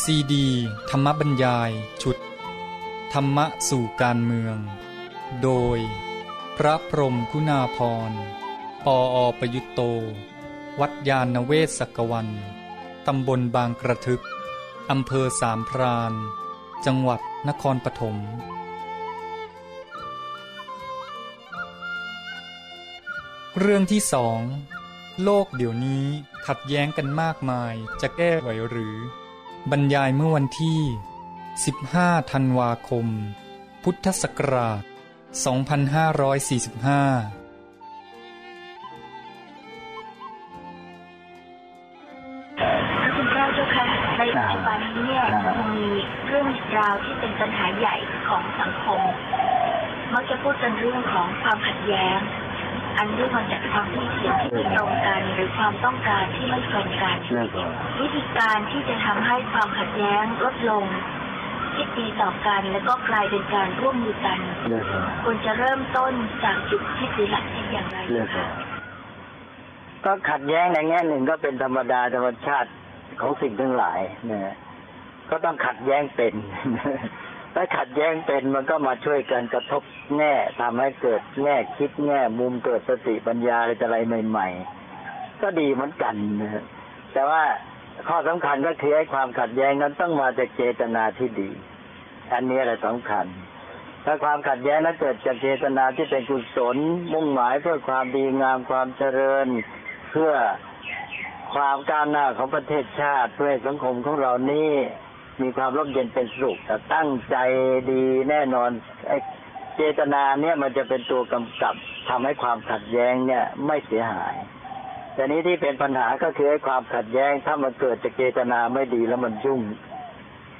ซีดี ธรรมบรรยาย ชุด ธรรมะสู่การเมือง โดย พระพรมคุณาพรปออประยุตโต วัดยาณเวศกวัน ตำบลบางกระทึก อำเภอสามพรานจังหวัดนครปฐมเรื่องที่สอง โลกเดี๋ยวนี้ขัดแย้งกันมากมายจะแก้ไหวหรือ บรรยายเมื่อวันที่ 15 ธันวาคม พุทธศักราช 2545พระคุณเจ้าเจ้าค่ะในปัจจุบันนี้เนี่ยยังมีเรื่องราวที่เป็นปัญหาใหญ่ของสังคม มักจะพูดกันเรื่องของความขัดแย้ง อันเรื่องมาจาก ความที่เห็นที่ไม่ตรงกันหรือความต้องการที่ไม่ตรงกันเลิกก่อนวิธีการที่จะทำให้ความขัดแย้งลดลงคิดดีต่อกันแล้วก็กลายเป็นการร่วมมือกันเลิกก่อนควรจะเริ่มต้นจากจุดที่ดีหลักที่อย่างไรเลิกก่อนก็ขัดแย้งในแง่หนึ่งก็เป็นธรรมดาธรรมชาติของสิ่งทั้งหลายนะก็ต้องขัดแย้งเป็น ถ้าขัดแย้งเป็นมันก็มาช่วยกันกระทบแง่ทำให้เกิดแง่คิดแง่มุมเกิดสติปัญญาอะไรอะไรใหม่ ๆ ก็ดีเหมือนกันนะแต่ว่าข้อสำคัญก็คือไอ้ความขัดแย้งนั้นต้องมาจากเจตนาที่ดี อันนี้แหละสำคัญ ถ้าความขัดแย้งนั้นเกิดจากเจตนาที่เป็นกุศลมุ่งหมายเพื่อความดีงามความเจริญ เพื่อความก้าวหน้าของประเทศชาติเพื่อสังคมของเรานี้ มีความร่มเย็นเป็นสุขแต่ตั้งใจดีแน่นอนไอ้เจตนาเนี่ยมันจะเป็นตัวกำกับทำให้ความขัดแย้งเนี่ยไม่เสียหาย แต่นี้ที่เป็นปัญหาก็คือไอ้ความขัดแย้ง ถ้ามันเกิดจากเจตนาไม่ดีแล้วมันยุ่ง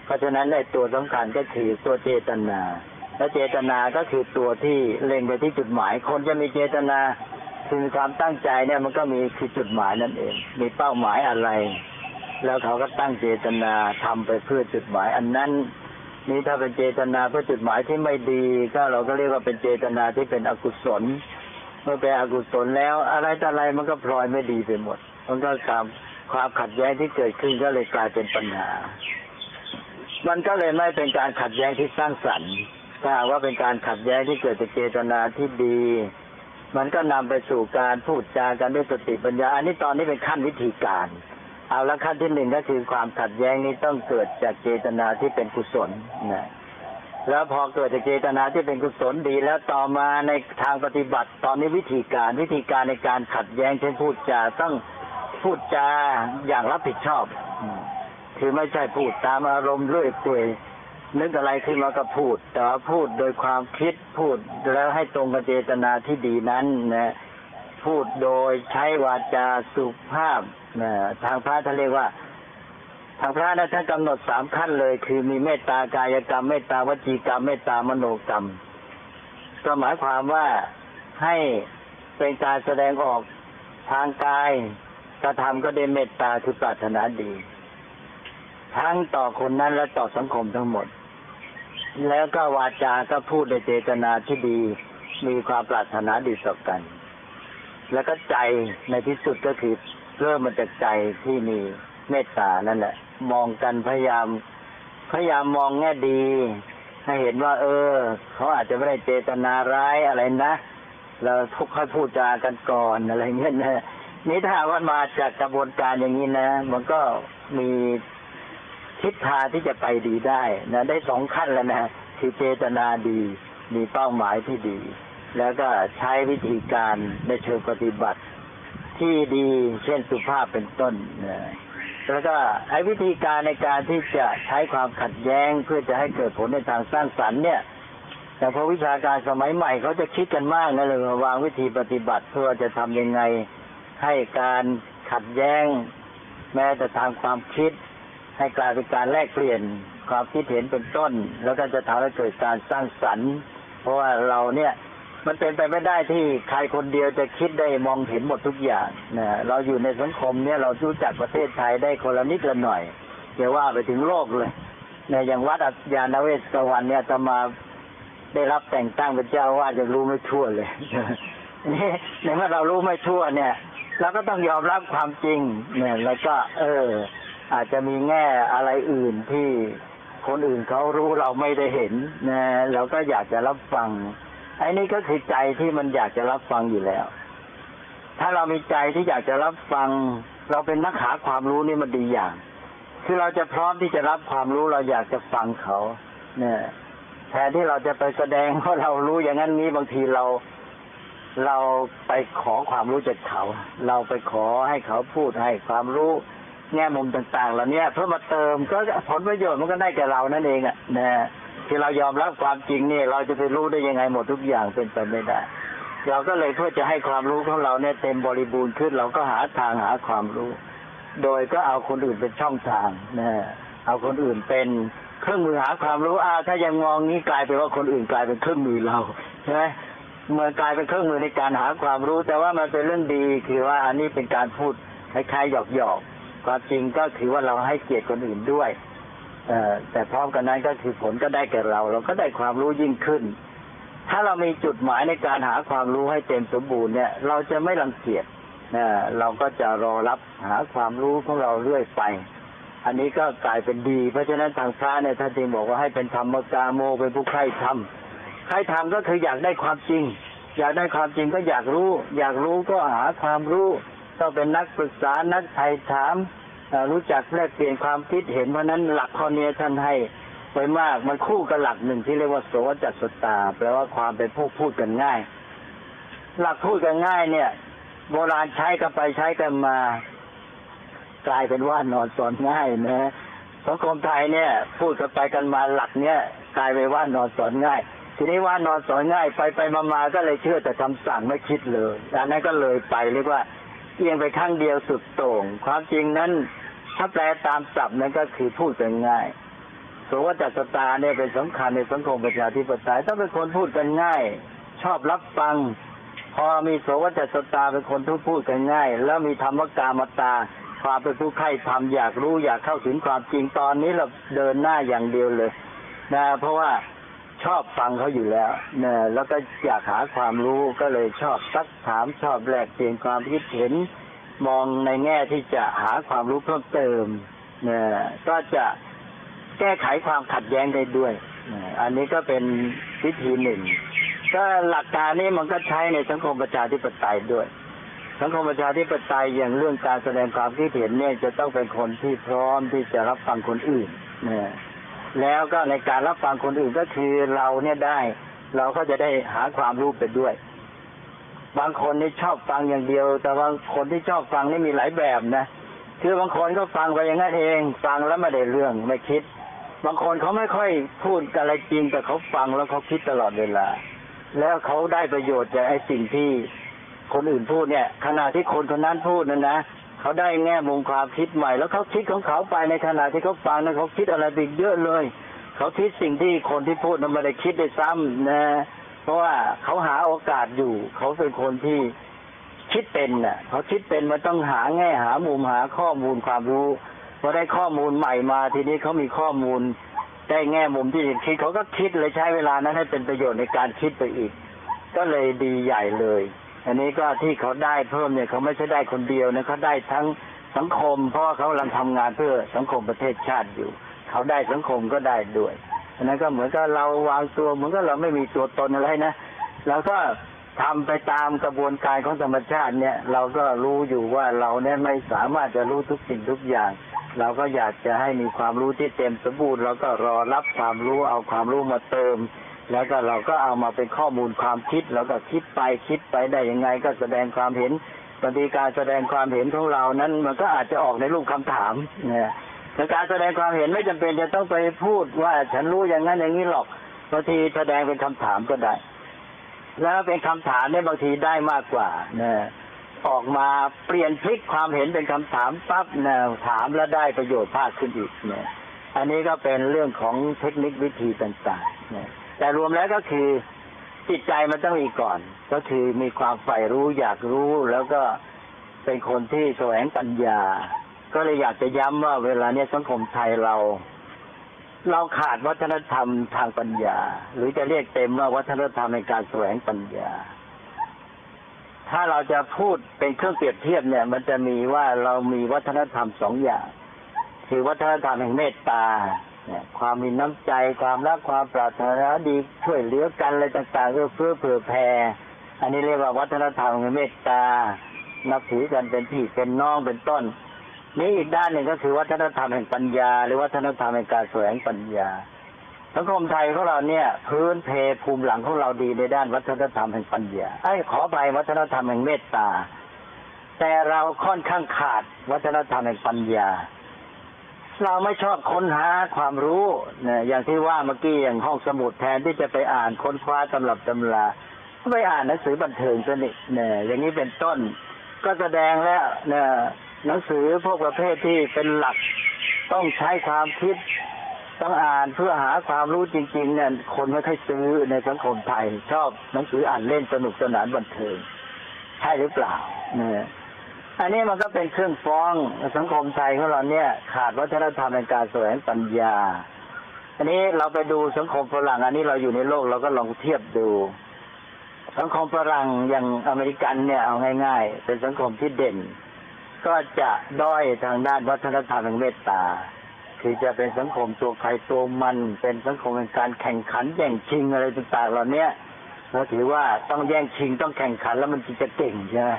เพราะฉะนั้นไอ้ตัวสำคัญก็คือตัวเจตนา และเจตนาก็คือตัวที่เล็งไปที่จุดหมาย คนจะมีเจตนาคือความตั้งใจเนี่ยมันก็มีคือจุดหมายนั่นเอง มีเป้าหมายอะไร แล้วเขาก็ตั้งเจตนาทำไปเพื่อจุดหมาย อันนั้นนี่ถ้าเป็นเจตนาเพื่อจุดหมายที่ไม่ดี ก็เราก็เรียกว่าเป็นเจตนาที่เป็นอกุศล เมื่อเป็นอกุศลแล้ว อะไรต่ออะไรมันก็พลอยไม่ดีไปหมด มันก็ตามความขัดแย้งที่เกิดขึ้นก็เลยกลายเป็นปัญหา มันก็เลยไม่เป็นการขัดแย้งที่สร้างสรรค์ถ้าว่าเป็นการขัดแย้งที่เกิดจากเจตนาที่ดี มันก็นำไปสู่การพูดจากันด้วยสติปัญญา อันนี้ตอนนี้เป็นขั้นวิธีการ เอาละขั้นที่หนึ่งก็คือความขัดแย้งนี้ต้องเกิดจากเจตนาที่เป็นกุศลนะแล้วพอเกิดจากเจตนาที่เป็นกุศลดีแล้วต่อมาในทางปฏิบัติ ตอนนี้วิธีการวิธีการในการขัดแย้งเช่นพูดจาต้องพูดจาอย่างรับผิดชอบอืมคือไม่ใช่พูดตามอารมณ์เรื่อยเปื่อยนึกอะไรขึ้นมาก็พูด แต่ว่าพูดโดยความคิดพูดแล้วให้ตรงกับเจตนาที่ดีนั้นนะ พูดโดยใช้วาจาสุภาพนะทางพระท่านเรียกว่า ทางพระนะท่านกำหนดสามขั้นเลย คือมีเมตตากายกรรมเมตตาวจีกรรมเมตตามโนกรรม ก็หมายความว่าให้เป็นการแสดงออกทางกายกระทำก็ได้เมตตาคือปรารถนาดี ทั้งต่อคนนั้นและต่อสังคมทั้งหมด แล้วก็วาจาก็พูดในเจตนาที่ดี มีความปรารถนาดีต่อกัน แล้วก็ใจในที่สุดก็คือเริ่มมาจากใจที่มีเมตตานั่นแหละ มองกันพยายาม พยายามมองแง่ดี ให้เห็นว่า เออ เขาอาจจะไม่ได้เจตนาร้ายอะไรนะเราทุกค่อยพูดจากันก่อนอะไรเงี้ยนะนี่ถ้าว่ามาจากกระบวนการอย่างนี้นะ มันก็มีทิศทางที่จะไปดีได้นะ ได้สองขั้นแล้วนะคือเจตนาดี มีเป้าหมายที่ดี แล้วก็ใช้วิธีการในเชิงปฏิบัติ ที่ดีเช่นสุภาพเป็นต้นแล้วก็ไอ้วิธีการในการที่จะใช้ความขัดแย้งเพื่อจะให้เกิดผลในทางสร้างสรรค์เนี่ย แต่พอวิชาการสมัยใหม่เขาจะคิดกันมากนะเลยวางวิธีปฏิบัติเพื่อจะทำยังไงให้การขัดแย้ง แม้แต่ทางความคิด ให้กลายเป็นการแลกเปลี่ยนความคิดเห็นเป็นต้น แล้วก็จะทำให้เกิดการสร้างสรรค์ เพราะว่าเราเนี่ย มันเป็นไปไม่ได้ที่ใครคนเดียวจะคิดได้มองเห็นหมดทุกอย่างนะเราอยู่ในสังคมเนี่ยเรารู้จักประเทศไทยได้คนละนิดละหน่อยอย่ว่าไปถึงโลกเลยนี่ยอย่างวัดอัจยานเวศกวันเนี่ยจะมาได้รับแต่งตั้งเป็นเจ้าว่าจะรู้ไม่ทั่วเลยนี่ในเมื่อเรารู้ไม่ทั่วเนี่ยเราก็ต้องยอมรับความจริง เนี่ยแล้วก็ เออ อาจจะมีแง่อะไรอื่นที่คนอื่นเขารู้เราไม่ได้เห็นนะเราก็อยากจะรับฟัง ไอ้นี่ก็คือใจที่มันอยากจะรับฟังอยู่แล้ว ถ้าเรามีใจที่อยากจะรับฟัง เราเป็นนักหาความรู้นี่มันดีอย่าง คือเราจะพร้อมที่จะรับความรู้เราอยากจะฟังเขา เนี่ยแทนที่เราจะไปแสดงว่าเรารู้อย่างนั้นนี้บางทีเราเราไปขอความรู้จากเขา เราไปขอให้เขาพูดให้ความรู้ แง่มุมต่างๆเหล่านี้เพื่อมาเติมก็ผลประโยชน์มันก็ได้แก่เรานั่นเองอะนะ ที่เรายอมรับความจริงนี่เราจะไปรู้ได้ยังไงหมดทุกอย่างเป็นไปไม่ได้ เราก็เลยเพื่อจะให้ความรู้ของเราเนี่ยเต็มบริบูรณ์ขึ้น เราก็หาทางหาความรู้ โดยก็เอาคนอื่นเป็นช่องทางนะเอาคนอื่นเป็นเครื่องมือหาความรู้อ่าถ้ายังมองนี้กลายเป็นว่าคนอื่นกลายเป็นเครื่องมือเราใช่ไหมเมื่อกลายเป็นเครื่องมือในการหาความรู้ แต่ว่ามันเป็นเรื่องดีคือว่าอันนี้เป็นการพูดคล้ายๆหยอกๆความจริงก็ถือว่าเราให้เกียรติคนอื่นด้วย แต่พร้อมกันนั้นก็คือผลก็ได้แก่เรา เราก็ได้ความรู้ยิ่งขึ้น ถ้าเรามีจุดหมายในการหาความรู้ให้เต็มสมบูรณ์เนี่ย เราจะไม่รังเกียจนะเราก็จะรอรับหาความรู้ของเราเรื่อยไป อันนี้ก็กลายเป็นดี เพราะฉะนั้นทางพระเนี่ยท่านจึงบอกว่าให้เป็นธรรมกาโมเป็นผู้ใคร่ธรรมใคร่ธรรมก็คืออยากได้ความจริง อยากได้ความจริงก็อยากรู้ อยากรู้ก็หาความรู้ต้องเป็นนักปรึกษานักไถ่ถาม รู้จักแลกเปลี่ยนความคิดเห็นเพราะนั้นหลักข้อนี้ท่านให้ไว้มากมันคู่กับหลักหนึ่งที่เรียกว่าโสวจัสสตาแปลว่าความเป็นผู้พูดกันง่าย หลักพูดกันง่ายเนี่ย โบราณใช้กันไปใช้กันมา กลายเป็นว่านอนสอนง่ายนะสังคมไทยเนี่ย พูดกันไปกันมาหลักเนี่ยกลายเป็นว่านอนสอนง่าย ทีนี้ว่านอนสอนง่ายไปไปมามาก็เลยเชื่อแต่คำสั่งไม่คิดเลยอันนั้นก็เลยไปเรียกว่าเอียงไปข้างเดียวสุดโต่งความจริงนั้น ถ้าแปลตามศัพท์นั้นก็คือพูดกันง่ายโสวจัสตาเนี่ยเป็นสำคัญในสังคมประชาธิปไตยต้องเป็นคนพูดกันง่าย ชอบรับฟัง พอมีโสวจัสตาเป็นคนที่พูดกันง่าย แล้วมีธรรมกามตาความเป็นผู้ใคร่ทำอยากรู้อยากเข้าถึงความจริงตอนนี้เราเดินหน้าอย่างเดียวเลยนะเพราะว่าชอบฟังเขาอยู่แล้วนะแล้วก็อยากหาความรู้ก็เลยชอบซักถามชอบแลกเปลี่ยนความคิดเห็น มองในแง่ที่จะหาความรู้เพิ่มเติมนะก็จะแก้ไขความขัดแย้งได้ด้วยอันนี้ก็เป็นวิธีหนึ่ง ก็หลักการนี้มันก็ใช้ในสังคมประชาธิปไตยด้วย สังคมประชาธิปไตยอย่างเรื่องการแสดงความคิดเห็นเนี่ยจะต้องเป็นคนที่พร้อมที่จะรับฟังคนอื่นนะแล้วก็ในการรับฟังคนอื่นก็คือเราเนี่ยได้ เราก็จะได้หาความรู้ไปด้วย บางคนนี่ชอบฟังอย่างเดียว แต่บางคนที่ชอบฟังนี่มีหลายแบบนะคือบางคนก็ฟังไปอย่างนั้นเอง ฟังแล้วไม่ได้เรื่องไม่คิด บางคนเขาไม่ค่อยพูดอะไรจริงแต่เขาฟังแล้วเขาคิดตลอดเวลา แล้วเขาได้ประโยชน์จากไอ้สิ่งที่คนอื่นพูดเนี่ย ขณะที่คนคนนั้นพูดนั่นนะเขาได้แง่มุมความคิดใหม่ แล้วเขาคิดของเขาไปในขณะที่เขาฟังนั้นเขาคิดอะไรไปเยอะเลย เขาคิดสิ่งที่คนที่พูดนั้นไม่ได้คิดได้ซ้ำนะ เพราะว่าเขาหาโอกาสอยู่ เขาเป็นคนที่คิดเป็นน่ะ เขาคิดเป็นมันต้องหาแง่หามุมหาข้อมูลความรู้พอได้ข้อมูลใหม่มาทีนี้เขามีข้อมูลได้แง่มุมที่คิดเขาก็คิดเลยใช้เวลานั้นให้เป็นประโยชน์ในการคิดไปอีก ก็เลยดีใหญ่เลย อันนี้ก็ที่เขาได้เพิ่มเนี่ยเขาไม่ใช่ได้คนเดียวนะเขาได้ทั้งสังคม เพราะเขากำลังทำงานเพื่อสังคมประเทศชาติอยู่ เขาได้สังคมก็ได้ด้วย อันนั้นก็เหมือนกับเราวางตัวเหมือนกับเราไม่มีตัวตนอะไรนะเราก็ทำไปตามกระบวนการของธรรมชาติเนี่ย เราก็รู้อยู่ว่าเราเนี่ยไม่สามารถจะรู้ทุกสิ่งทุกอย่าง เราก็อยากจะให้มีความรู้ที่เต็มสมบูรณ์เราก็รอรับความรู้เอาความรู้มาเติม แล้วก็เราก็เอามาเป็นข้อมูลความคิดแล้วก็คิดไปคิดไปได้ยังไง ก็แสดงความเห็นบางทีการแสดงความเห็นของเรานั้น มันก็อาจจะออกในรูปคำถามเนี่ย แต่การแสดงความเห็นไม่จำเป็นจะต้องไปพูดว่าฉันรู้อย่างนั้นอย่างนี้หรอกบางทีแสดงเป็นคำถามก็ได้ แล้วเป็นคำถามเนี่ยบางทีได้มากกว่าเนี่ยออกมาเปลี่ยนพลิกความเห็นเป็นคำถามปั๊บเนี่ยถามแล้วได้ประโยชน์มากขึ้นอีกเนี่ยอันนี้ก็เป็นเรื่องของเทคนิควิธีต่างๆเนี่ยแต่รวมแล้วก็คือจิตใจมันต้องมีก่อน ก็คือมีความใฝ่รู้อยากรู้แล้วก็เป็นคนที่แสวงปัญญา ก็เลยอยากจะย้ำว่าเวลาเนี้ยสังคมไทยเรา เราขาดวัฒนธรรมทางปัญญา หรือจะเรียกเต็มว่าวัฒนธรรมในการแสวงปัญญา ถ้าเราจะพูดเป็นเครื่องเปรียบเทียบเนี่ย มันจะมีว่าเรามีวัฒนธรรมสองอย่างคือวัฒนธรรมแห่งเมตตาเนี่ยความมีน้ำใจความรักความปรารถนาดีช่วยเหลือกันอะไรต่างๆเอื้อเฟื้อเผื่อแผ่อันนี้เรียกว่าวัฒนธรรมแห่งเมตตานับถือกันเป็นพี่เป็นน้องเป็นต้น นี่อีกด้านหนึ่งก็คือวัฒนธรรมแห่งปัญญา หรือวัฒนธรรมแห่งการแสวงปัญญาสังคมไทยของเราเนี่ย พื้นเพภูมิหลังของเราดีในด้านวัฒนธรรมแห่งปัญญาไอ้ขอไปวัฒนธรรมแห่งเมตตา แต่เราค่อนข้างขาดวัฒนธรรมแห่งปัญญา เราไม่ชอบค้นหาความรู้เนี่ยอย่างที่ว่าเมื่อกี้อย่างห้องสมุดแทนที่จะไปอ่านค้นคว้าตำรับตำราไปอ่านหนังสือบันเทิงซะนี่เนี่ยอย่างนี้เป็นต้น ก็แสดงแล้วเนี่ย หนังสือพวกประเภทที่เป็นหลักต้องใช้ความคิดต้องอ่านเพื่อหาความรู้จริงๆเนี่ยคนไม่ค่อยซื้อในสังคมไทย ชอบหนังสืออ่านเล่นสนุกสนานบันเทิงใช่หรือเปล่าเนี่ยอันนี้มันก็เป็นเครื่องฟ้องสังคมไทยของเราเนี่ย ขาดวัฒนธรรมในการแสวงปัญญา อันนี้เราไปดูสังคมฝรั่งอันนี้เราอยู่ในโลกเราก็ลองเทียบดู สังคมฝรั่งอย่างอเมริกันเนี่ยเอาง่าย ๆ เป็นสังคมที่เด่น ก็จะด้อยทางด้านวัฒนธรรมแห่งเมตตา คือจะเป็นสังคมตัวใครตัวมันเป็นสังคมแห่งการแข่งขันแย่งชิงอะไรต่างๆเหล่านี้เราถือว่าต้องแย่งชิงต้องแข่งขันแล้วมันจึงจะเก่งใช่ไหม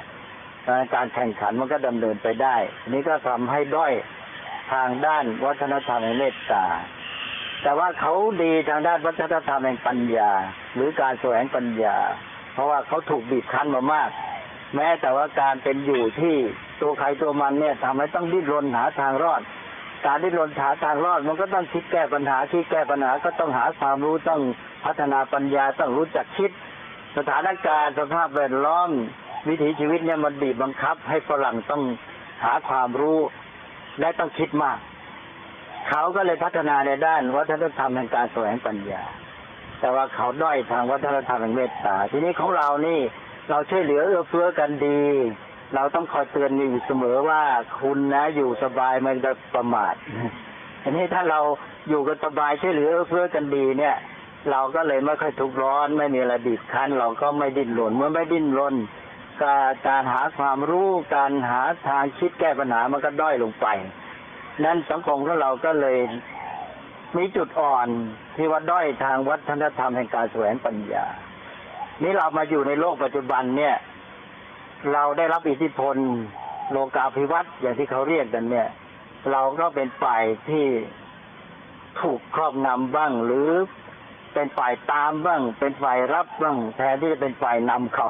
การแข่งขันมันก็ดำเนินไปได้นนี้ก็ทำให้ด้อยทางด้านวัฒนธรรมแห่งเมตตา แต่ว่าเขาดีทางด้านวัฒนธรรมแห่งปัญญา หรือการแสวงปัญญา เพราะว่าเขาถูกบีบคั้นมามาก แม้แต่ว่าการเป็นอยู่ที่ ตัวใครตัวมันเนี่ยทำให้ต้องดิ้นรนหาทางรอด การดิ้นรนหาทางรอด มันก็ต้องคิดแก้ปัญหาคิดแก้ปัญหาก็ต้องหาความรู้ต้องพัฒนาปัญญาต้องรู้จักคิด สถานการณ์สภาพแวดล้อมวิถีชีวิตเนี่ยมันบีบบังคับ ให้ฝรั่งต้องหาความรู้ และต้องคิดมาก เขาก็เลยพัฒนาในด้านวัฒนธรรมแห่งการแสวงปัญญา แต่ว่าเขาด้อยทางวัฒนธรรมแห่งเมตตา ทีนี้ของเรานี่เราช่วยเหลือเอื้อเฟื้อกันดี เราต้องคอยเตือนอยู่เสมอว่าคุณนะอยู่สบายมันจะประมาททีนี้ถ้าเราอยู่กันสบายช่วยเหลือเอื้อกันดีเนี่ย เราก็เลยไม่ค่อยทุกข์ร้อน ไม่มีอะไรบีบคั้น เราก็ไม่ดิ้นรนเมื่อไม่ดิ้นรนการการหาความรู้การหาทางคิดแก้ปัญหามันก็ด้อยลงไป นั้นสังคมของเราก็เลยมีจุดอ่อนที่ว่าด้อยทางวัฒนธรรมแห่งการแสวงปัญญา นี่เรามาอยู่ในโลกปัจจุบันเนี่ย เราได้รับอิทธิพลโลกาภิวัตน์อย่างที่เขาเรียกกันเนี่ย เราก็เป็นฝ่ายที่ถูกครอบงำบ้างหรือเป็นฝ่ายตามบ้าง เป็นฝ่ายรับบ้างแทนที่จะเป็นฝ่ายนำเขา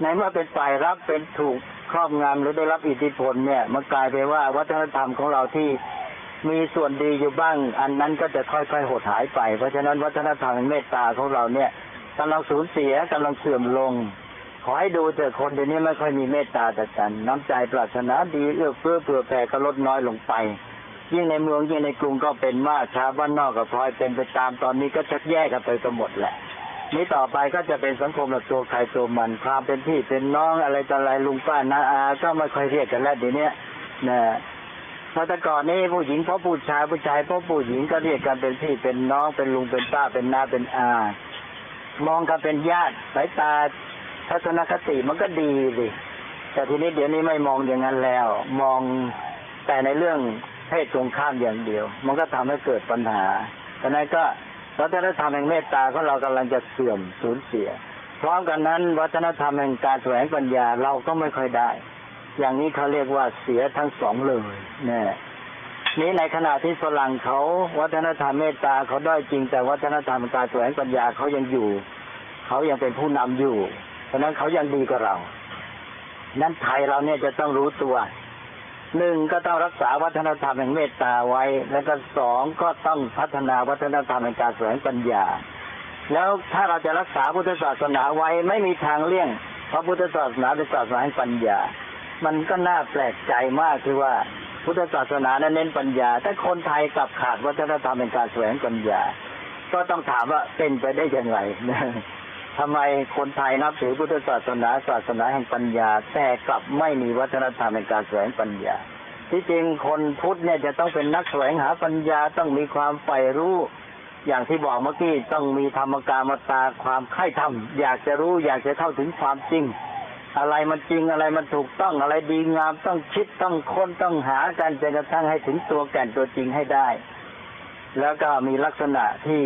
ในเมื่อเป็นฝ่ายรับเป็นถูกครอบงำหรือได้รับอิทธิพลเนี่ยมันกลายไปว่าวัฒนธรรมของเราที่มีส่วนดีอยู่บ้าง อันนั้นก็จะค่อยๆหดหายไป เพราะฉะนั้นวัฒนธรรมเมตตาของเราเนี่ยกำลังสูญเสียกำลังเสื่อมลง ขอให้ดูเถอะคนเดี๋ยวนี้ไม่ค่อยมีเมตตาแต่กัน น้ำใจปรารถนาดีเอื้อเฟื้อเผื่อแผ่ก็ลดน้อยลงไป ยิ่งในเมืองยิ่งในกรุงก็เป็นมากชาวบ้านนอกก็พลอยเป็นไปตามตอนนี้ก็ชักแยกกันไปกันหมดแหละนี้ต่อไปก็จะเป็นสังคมแบบตัวใครตัวมันความเป็นพี่เป็นน้องอะไรต่ออะไรลุงป้านาอาก็ไม่ค่อยเรียกกันแล้วเดี๋ยวนี้นะเพราะแต่ก่อนนี้ผู้หญิงเพราะผู้ชายผู้ชายเพราะผู้หญิงก็เรียกกันเป็นพี่เป็นน้องเป็นลุงเป็นป้าเป็นน้าเป็นอา มองกันเป็นญาติสายตา ทัศนคติมันก็ดีสิแต่ทีนี้เดี๋ยวนี้ไม่มองอย่างนั้นแล้ว มองแต่ในเรื่องเพศตรงข้ามอย่างเดียว มันก็ทำให้เกิดปัญหาดังนั้นก็วัฒนธรรมแห่งเมตตาของเรากำลังจะเสื่อมสูญเสีย พร้อมกันนั้น วัฒนธรรมแห่งการแสวงปัญญาเราก็ไม่ค่อยได้ อย่างนี้เขาเรียกว่าเสียทั้งสองเลยเนี่ยนี้ในขณะที่ฝรั่งเขาวัฒนธรรมเมตตาเขาด้อยจริง แต่วัฒนธรรมการแสวงปัญญาเขายังอยู่ เขายังเป็นผู้นำอยู่ เพราะนั้นเขายังดีกว่าเรา นั้นไทยเราเนี่ยจะต้องรู้ตัวหนึ่งก็ต้องรักษาวัฒนธรรมแห่งเมตตาไว้ แล้วก็สองก็ต้องพัฒนาวัฒนธรรมแห่งการแสวงปัญญา แล้วถ้าเราจะรักษาพุทธศาสนาไว้ไม่มีทางเลี่ยง เพราะพุทธศาสนาเป็นศาสนาแห่งปัญญา มันก็น่าแปลกใจมากคือว่าพุทธศาสนานั้นเน้นปัญญา แต่คนไทยกลับขาดวัฒนธรรมแห่งการแสวงปัญญา ก็ต้องถามว่าเป็นไปได้ยังไง ทำไมคนไทยนับถือพุทธศาสนาศาสนาแห่งปัญญา แต่กลับไม่มีวัฒนธรรมแห่งการแสวงปัญญา ที่จริงคนพุทธเนี่ยจะต้องเป็นนักแสวงหาปัญญาต้องมีความใฝ่รู้อย่างที่บอกเมื่อกี้ต้องมีธรรมกามตาความใคร่ธรรมอยากจะรู้อยากจะเข้าถึงความจริง อะไรมันจริงอะไรมันถูกต้องอะไรดีงามต้องคิดต้องค้นต้องหากันจนกระทั่งให้ถึงตัวแก่นตัวจริงให้ได้ แล้วก็มีลักษณะที่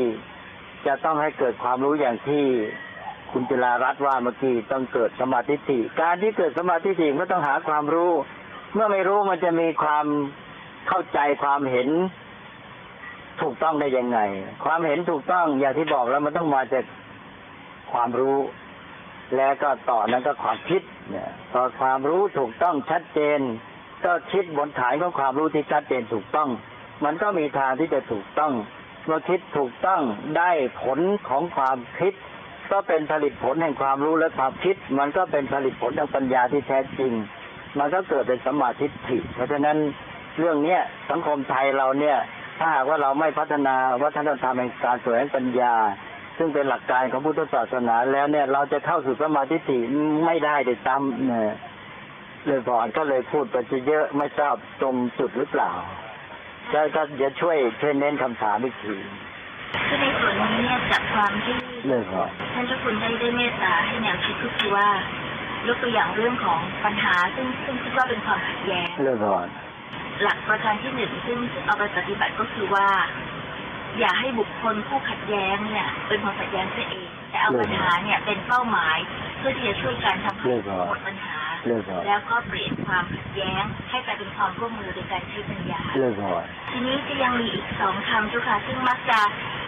จะต้องให้เกิดความรู้อย่างที่ คุณจิรารัตน์ว่าเมื่อกี้ต้องเกิดสมาธิฏฐิการที่เกิดสมาธิฏฐิก็ต้องหาความรู้ เมื่อไม่รู้มันจะมีความเข้าใจความเห็นถูกต้องได้ยังไง ความเห็นถูกต้องอย่างที่บอกแล้วมันต้องมาจากความรู้ แล้วก็ต่อนั้นก็ความคิด เนี่ยพอความรู้ถูกต้องชัดเจน ก็คิดบนฐานของความรู้ที่ชัดเจนถูกต้อง มันก็มีทางที่จะถูกต้อง เมื่อคิดถูกต้องได้ผลของความคิด ก็เป็นผลิตผลแห่งความรู้และความคิด มันก็เป็นผลิตผลทางปัญญาที่แท้จริง มันก็เกิดเป็นสมาธิฏฐิเพราะฉะนั้นเรื่องเนี้ยสังคมไทยเราเนี่ย ถ้าหากว่าเราไม่พัฒนาวัฒนธรรมแห่งการแสวงปัญญา ซึ่งเป็นหลักการของพุทธศาสนาแล้วเนี่ย เราจะเข้าสู่สมาธิฐิไม่ได้เด็ดตามเนี่ยเลยก่อนก็เลยพูดไปจะเยอะไม่ทราบตรงจุดหรือเปล่าก็ก็จะช่วยช่วยเน้นคำถามอีกที คือในส่วนนี้เนี่ยจากความที่เลยก่อนท่านเจ้าคุณได้ได้เมตตาให้แนวคิดก็คือว่ายกตัวอย่างเรื่องของปัญหาซึ่งซึ่งคิดว่าเป็นความขัดแย้งเลยก่อนหลักประการที่หนึ่งซึ่งซึ่งเอาไปปฏิบัติก็คือว่า อย่าให้บุคคลผู้ขัดแย้งเนี่ย เป็นคนขัดแย้งเสียเอง แต่เอาปัญหาเนี่ยเป็นเป้าหมาย เพื่อที่จะช่วยกันทำให้หมดปัญหา เลยก่อนแล้วก็เปลี่ยนความขัดแย้งให้กลายเป็นความร่วมมือโดยการใช้ปัญญาเลยก่อนทีนี้จะยังมีอีกสองคำเจ้าค่ะซึ่งมักจะ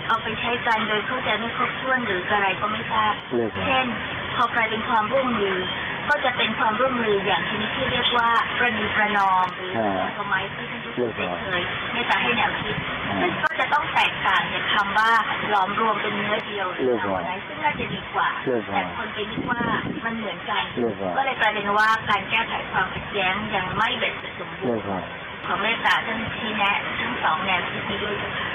เอาไปใช้กันโดยเข้าใจไม่ครบถ้วนหรืออะไรก็ไม่ทราบเลยก่อนเช่น พอกลายเป็นความร่วมมือก็จะเป็นความร่วมมืออย่างชนิดที่เรียกว่าประนีประนอมหรืออ่าคอมไมซ์ที่ ท่านทุกเรีคยนบร้ไมตตาให้แนวคิดอ่าซึ่งก็จะต้องแตกต่างจากคำว่าหลอมรวมเป็นเนื้อเดียวเรียซึ่งน่าจะดีกว่าแต่คนไปนึกว่ามันเหมือนกันก็เลยกลายเป็นว่าการแก้ไขความขัดแย้งยังไม่เบ็ดเสร็จสมบูรณ์ก่อนขอเมตตาท่านชี้แนะทั้งสองแนวคิดนี้ด้วยเจ้าค่ะ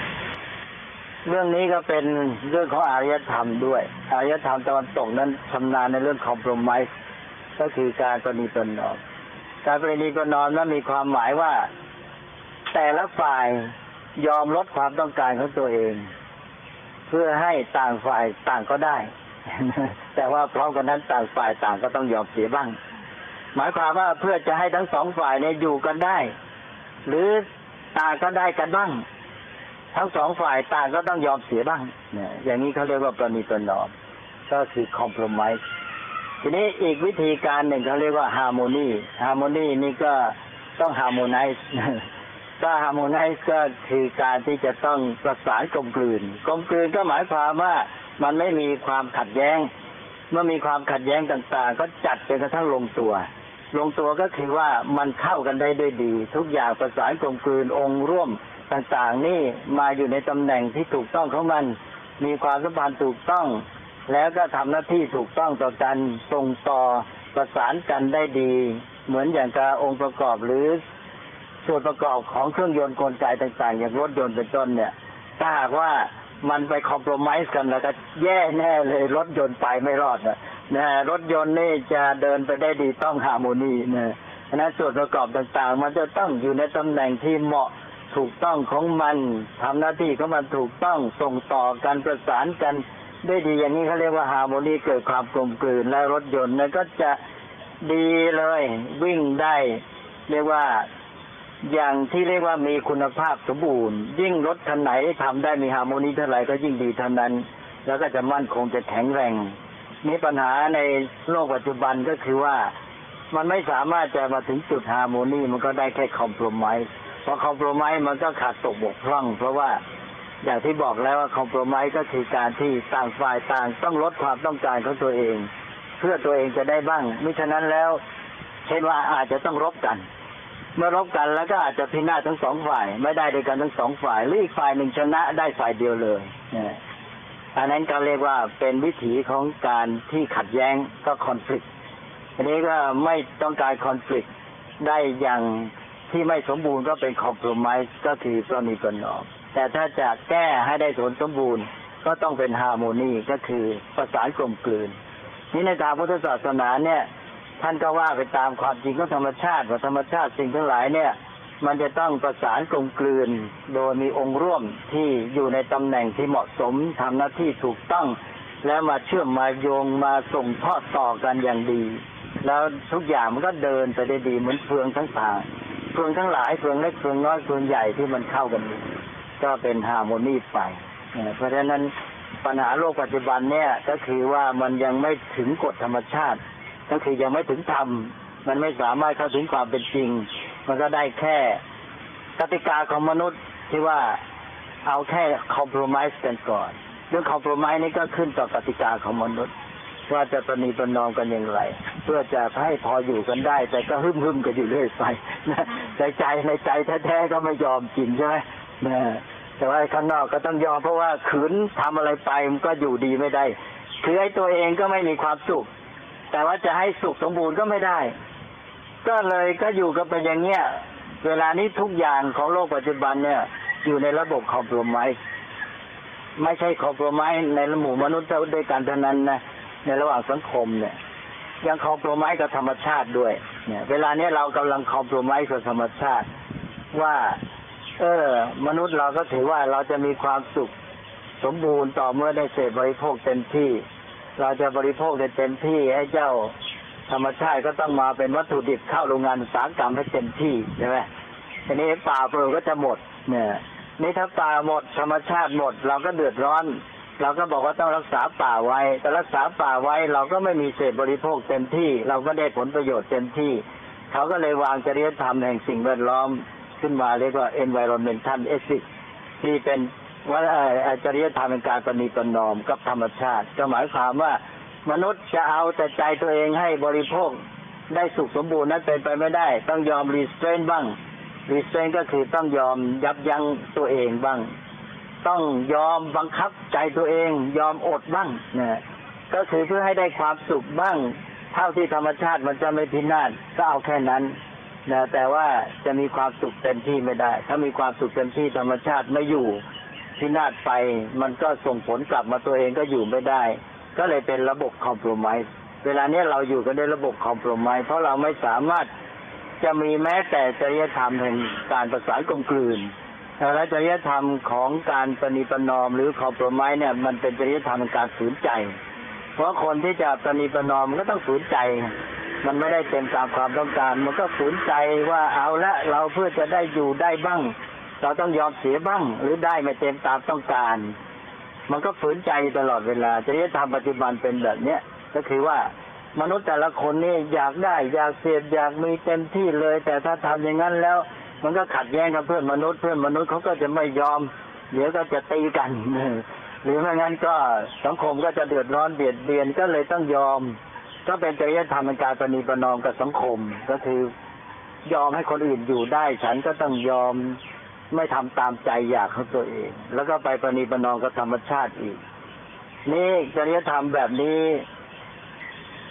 เรื่องนี้ก็เป็นเรื่องของอารยธรรมด้วย อารยธรรมตะวันตกนั้นชำนาญในเรื่องคอมโพรไมซ์ก็คือการประนีประนอมการประนีประนอมนั้นมีความหมายว่า แต่ละฝ่ายยอมลดความต้องการของตัวเอง เพื่อให้ต่างฝ่ายต่างก็ได้ แต่ว่าพร้อมกันนั้นต่างฝ่ายต่างก็ต้องยอมเสียบ้าง หมายความว่าเพื่อจะให้ทั้งสองฝ่ายเนี่ยอยู่กันได้ หรือต่างก็ได้กันบ้าง ทั้งสองฝ่ายต่างก็ต้องยอมเสียบ้างเนี่ยอย่างนี้เขาเรียกว่าประนีประนอมก็คือ compromise ทีนี้อีกวิธีการหนึ่งเขาเรียกว่า harmony harmony นี่ก็ต้อง harmonize ก็ harmonize ก็คือการที่จะต้องประสานกลมกลืน กลมกลืนก็หมายความว่ามันไม่มีความขัดแย้ง เมื่อมีความขัดแย้งต่าง ๆ ก็จัดจนกระทั่งลงตัว ลงตัวก็คือว่ามันเข้ากันได้ด้วยดี ทุกอย่างประสานกลมกลืนองค์ร่วมต่างๆ นี่มาอยู่ในตำแหน่งที่ถูกต้องของมัน มีความสัมพันธ์ถูกต้อง แล้วก็ทำหน้าที่ถูกต้องต่อกันส่งต่อประสานกันได้ดี เหมือนอย่างกับองค์ประกอบหรือ ส่วนประกอบของเครื่องยนต์กลไกต่างๆ อย่างรถยนต์เป็นต้นเนี่ย ถ้าหากว่ามันไปคอมโพรไมซ์กันแล้วก็แย่แน่เลยรถยนต์ไปไม่รอดนะนะรถยนต์นี่จะเดินไปได้ดีต้อง harmony นะฉะนั้นส่วนประกอบต่างๆ มันจะต้องอยู่ในตำแหน่งที่เหมาะถูกต้องของมันทำหน้าที่ของมันถูกต้องส่งต่อกันประสานกันได้ดีอย่างนี้เขาเรียกว่า harmony เกิดความกลมกลืนและรถยนต์นั้นก็จะดีเลยวิ่งได้ เรียกว่า อย่างที่เรียกว่ามีคุณภาพสมบูรณ์ ยิ่งรถคันไหนทำได้มี harmony เท่าไหร่ก็ยิ่งดีเท่านั้น แล้วก็จะมั่นคงจะแข็งแรงนี่ปัญหาในโลกปัจจุบันก็คือว่ามันไม่สามารถจะมาถึงจุดฮาร์โมนีมันก็ได้แค่คอมโพรไมซ์พอคอมโพรไมซ์มันก็ขาดตกบกพร่อง เพราะว่าอย่างที่บอกแล้วว่าคอมโพรไมซ์ก็คือการที่ต่างฝ่ายต่างต้องลดความต้องการของตัวเอง เพื่อตัวเองจะได้บ้างมิฉะนั้นแล้วเช่นว่าอาจจะต้องรบกัน เมื่อรบกันแล้วก็อาจจะพินาศทั้งสองฝ่าย ไม่ได้ด้วยกันทั้งสองฝ่ายหรืออีกฝ่ายหนึ่งชนะได้ฝ่ายเดียวเลยเนี่ยอันนั้นก็เรียกว่าเป็นวิถีของการที่ขัดแย้งก็คอนฟ lict อันนี้ก็ไม่ต้องการคอนฟ lict ได้อย่างที่ไม่สมบูรณ์ก็เป็นคอม p r o m i s e ก็คือประนีประนอมแต่ถ้าจะแก้ให้ได้ผลสมบูรณ์ก็ต้องเป็นฮาร์โมนีก็คือประสานกลมกลืนนี่ในทางพุทธศาสนาเนี่ย ท่านก็ว่าไปตามความจริงของธรรมชาติว่าธรรมชาติสิ่งทั้งหลายเนี่ย มันจะต้องประสานกลมกลืน โดยมีองค์ร่วมที่อยู่ในตำแหน่งที่เหมาะสมทำหน้าที่ถูกต้อง แล้วมาเชื่อมมาโยงมาส่งทอดต่อกันอย่างดี แล้วทุกอย่างมันก็เดินไปได้ดีเหมือนเฟืองทั้งทางเฟืองทั้งหลายเฟืองเล็กเฟืองน้อยเฟืองใหญ่ที่มันเข้ากันก็เป็นฮาร์โมนีไปเพราะฉะนั้นปัญหาโลกปัจจุบันเนี่ยก็คือว่ามันยังไม่ถึงกฎธรรมชาติ ก็คือยังไม่ถึงธรรมมันไม่สามารถเข้าถึงความเป็นจริง มันก็ได้แค่กติกาของมนุษย์ที่ว่าเอาแค่คอมเพลมไพร์กันก่อนเรื่องคอมเพลมไพร์นี่ก็ขึ้นต่อกติกาของมนุษย์ ว่าจะประนีประนอมกันอย่างไร เพื่อจะให้พออยู่กันได้ แต่ก็หึ่มหึมกันอยู่เรื่อยไปนะใจใจในใจแท้ๆก็ไม่ยอมจริงใช่ไหมนะแต่ว่าข้างนอกก็ต้องยอมเพราะว่าขืนทำอะไรไปมันก็อยู่ดีไม่ได้คือไอ้ตัวเองก็ไม่มีความสุข แต่ว่าจะให้สุขสมบูรณ์ก็ไม่ได้ ก็เลยก็อยู่กันไปอย่างเงี้ย เวลานี้ทุกอย่างของโลกปัจจุบันเนี่ย อยู่ในระบบคอมโพรไมซ์ไม่ใช่คอมโพรไมซ์ในหมู่มนุษย์ด้วยกันเท่านั้นนะในระหว่างสังคมเนี่ยยังคอมโพรไมซ์กับธรรมชาติด้วย เนี่ย เวลานี้เรากำลังคอมโพรไมซ์กับธรรมชาติว่า เออ มนุษย์เราก็ถือว่าเราจะมีความสุขสมบูรณ์ต่อเมื่อได้เสพบริโภคเต็มที่ เราจะบริโภคได้เต็มที่ให้เจ้าธรรมชาติก็ต้องมาเป็นวัตถุดิบเข้าโรงงานอุตสาหกรรมให้เต็มที่ใช่ไหมทีนี้ป่าเปลือกก็จะหมด เนี่ยนี่ถ้าป่าหมดธรรมชาติหมด เราก็เดือดร้อน เราก็บอกว่าต้องรักษาป่าไว้ แต่รักษาป่าไว้เราก็ไม่มีเศษบริโภคเต็มที่ เราก็ได้ผลประโยชน์เต็มที่ เขาก็เลยวางจริยธรรมแห่งสิ่งแวดล้อมขึ้นมาเรียกว่า environmental ethics ที่เป็น ว่าจริยธรรมเป็นการปณีประนอมกับธรรมชาติ ก็หมายความว่ามนุษย์จะเอาแต่ใจตัวเองให้บริโภคได้สุขสมบูรณ์นั้นเป็นไปไม่ได้ ต้องยอมรีสเตรนบ้างรีสเตรนก็คือต้องยอมยับยั้งตัวเองบ้าง ต้องยอมบังคับใจตัวเอง ยอมอดบ้างนะก็คือเพื่อให้ได้ความสุขบ้าง เท่าที่ธรรมชาติมันจะไม่พินาศก็เอาแค่นั้นนะแต่ว่าจะมีความสุขเต็มที่ไม่ได้ ถ้ามีความสุขเต็มที่ธรรมชาติไม่อยู่ พินาศไป มันก็ส่งผลกลับมาตัวเองก็อยู่ไม่ได้ ก็เลยเป็นระบบคอมโพรไมซ์เวลาเนี้ยเราอยู่กันในระบบคอมโพรไมซ์เพราะเราไม่สามารถจะมีแม้แต่จริยธรรมแห่งการประสานกลมกลืนและจริยธรรมของการปณีปนอมหรือคอมโพรไมซ์เนี่ยมันเป็นจริยธรรมการฝืนใจ เพราะคนที่จะปณีปนอมก็ต้องฝืนใจ มันไม่ได้เต็มตามความต้องการ มันก็ฝืนใจว่าเอาละเราเพื่อจะได้อยู่ได้บ้าง เราต้องยอมเสียบ้าง หรือได้ไม่เต็มตามต้องการ มันก็ฝืนใจตลอดเวลาจริยธรรมปัจจุบันเป็นแบบเนี้ยก็คือว่ามนุษย์แต่ละคนนี่อยากได้ อยากเสพอยากมีเต็มที่เลย แต่ถ้าทำอย่างนั้นแล้ว มันก็ขัดแย้งกับเพื่อนมนุษย์ เพื่อนมนุษย์เขาก็จะไม่ยอม เดี๋ยวก็จะตีกันหรือไม่งั้นก็สังคมก็จะเดือดร้อนเบียดเบียนก็เลยต้องยอม ก็เป็นจริยธรรมในการปณีประนอมกับสังคม ก็คือยอมให้คนอื่นอยู่ได้ ฉันก็ต้องยอม ไม่ทำตามใจอยากของตัวเอง แล้วก็ไปปณีประนอมกับธรรมชาติอีก นี่จริยธรรมแบบนี้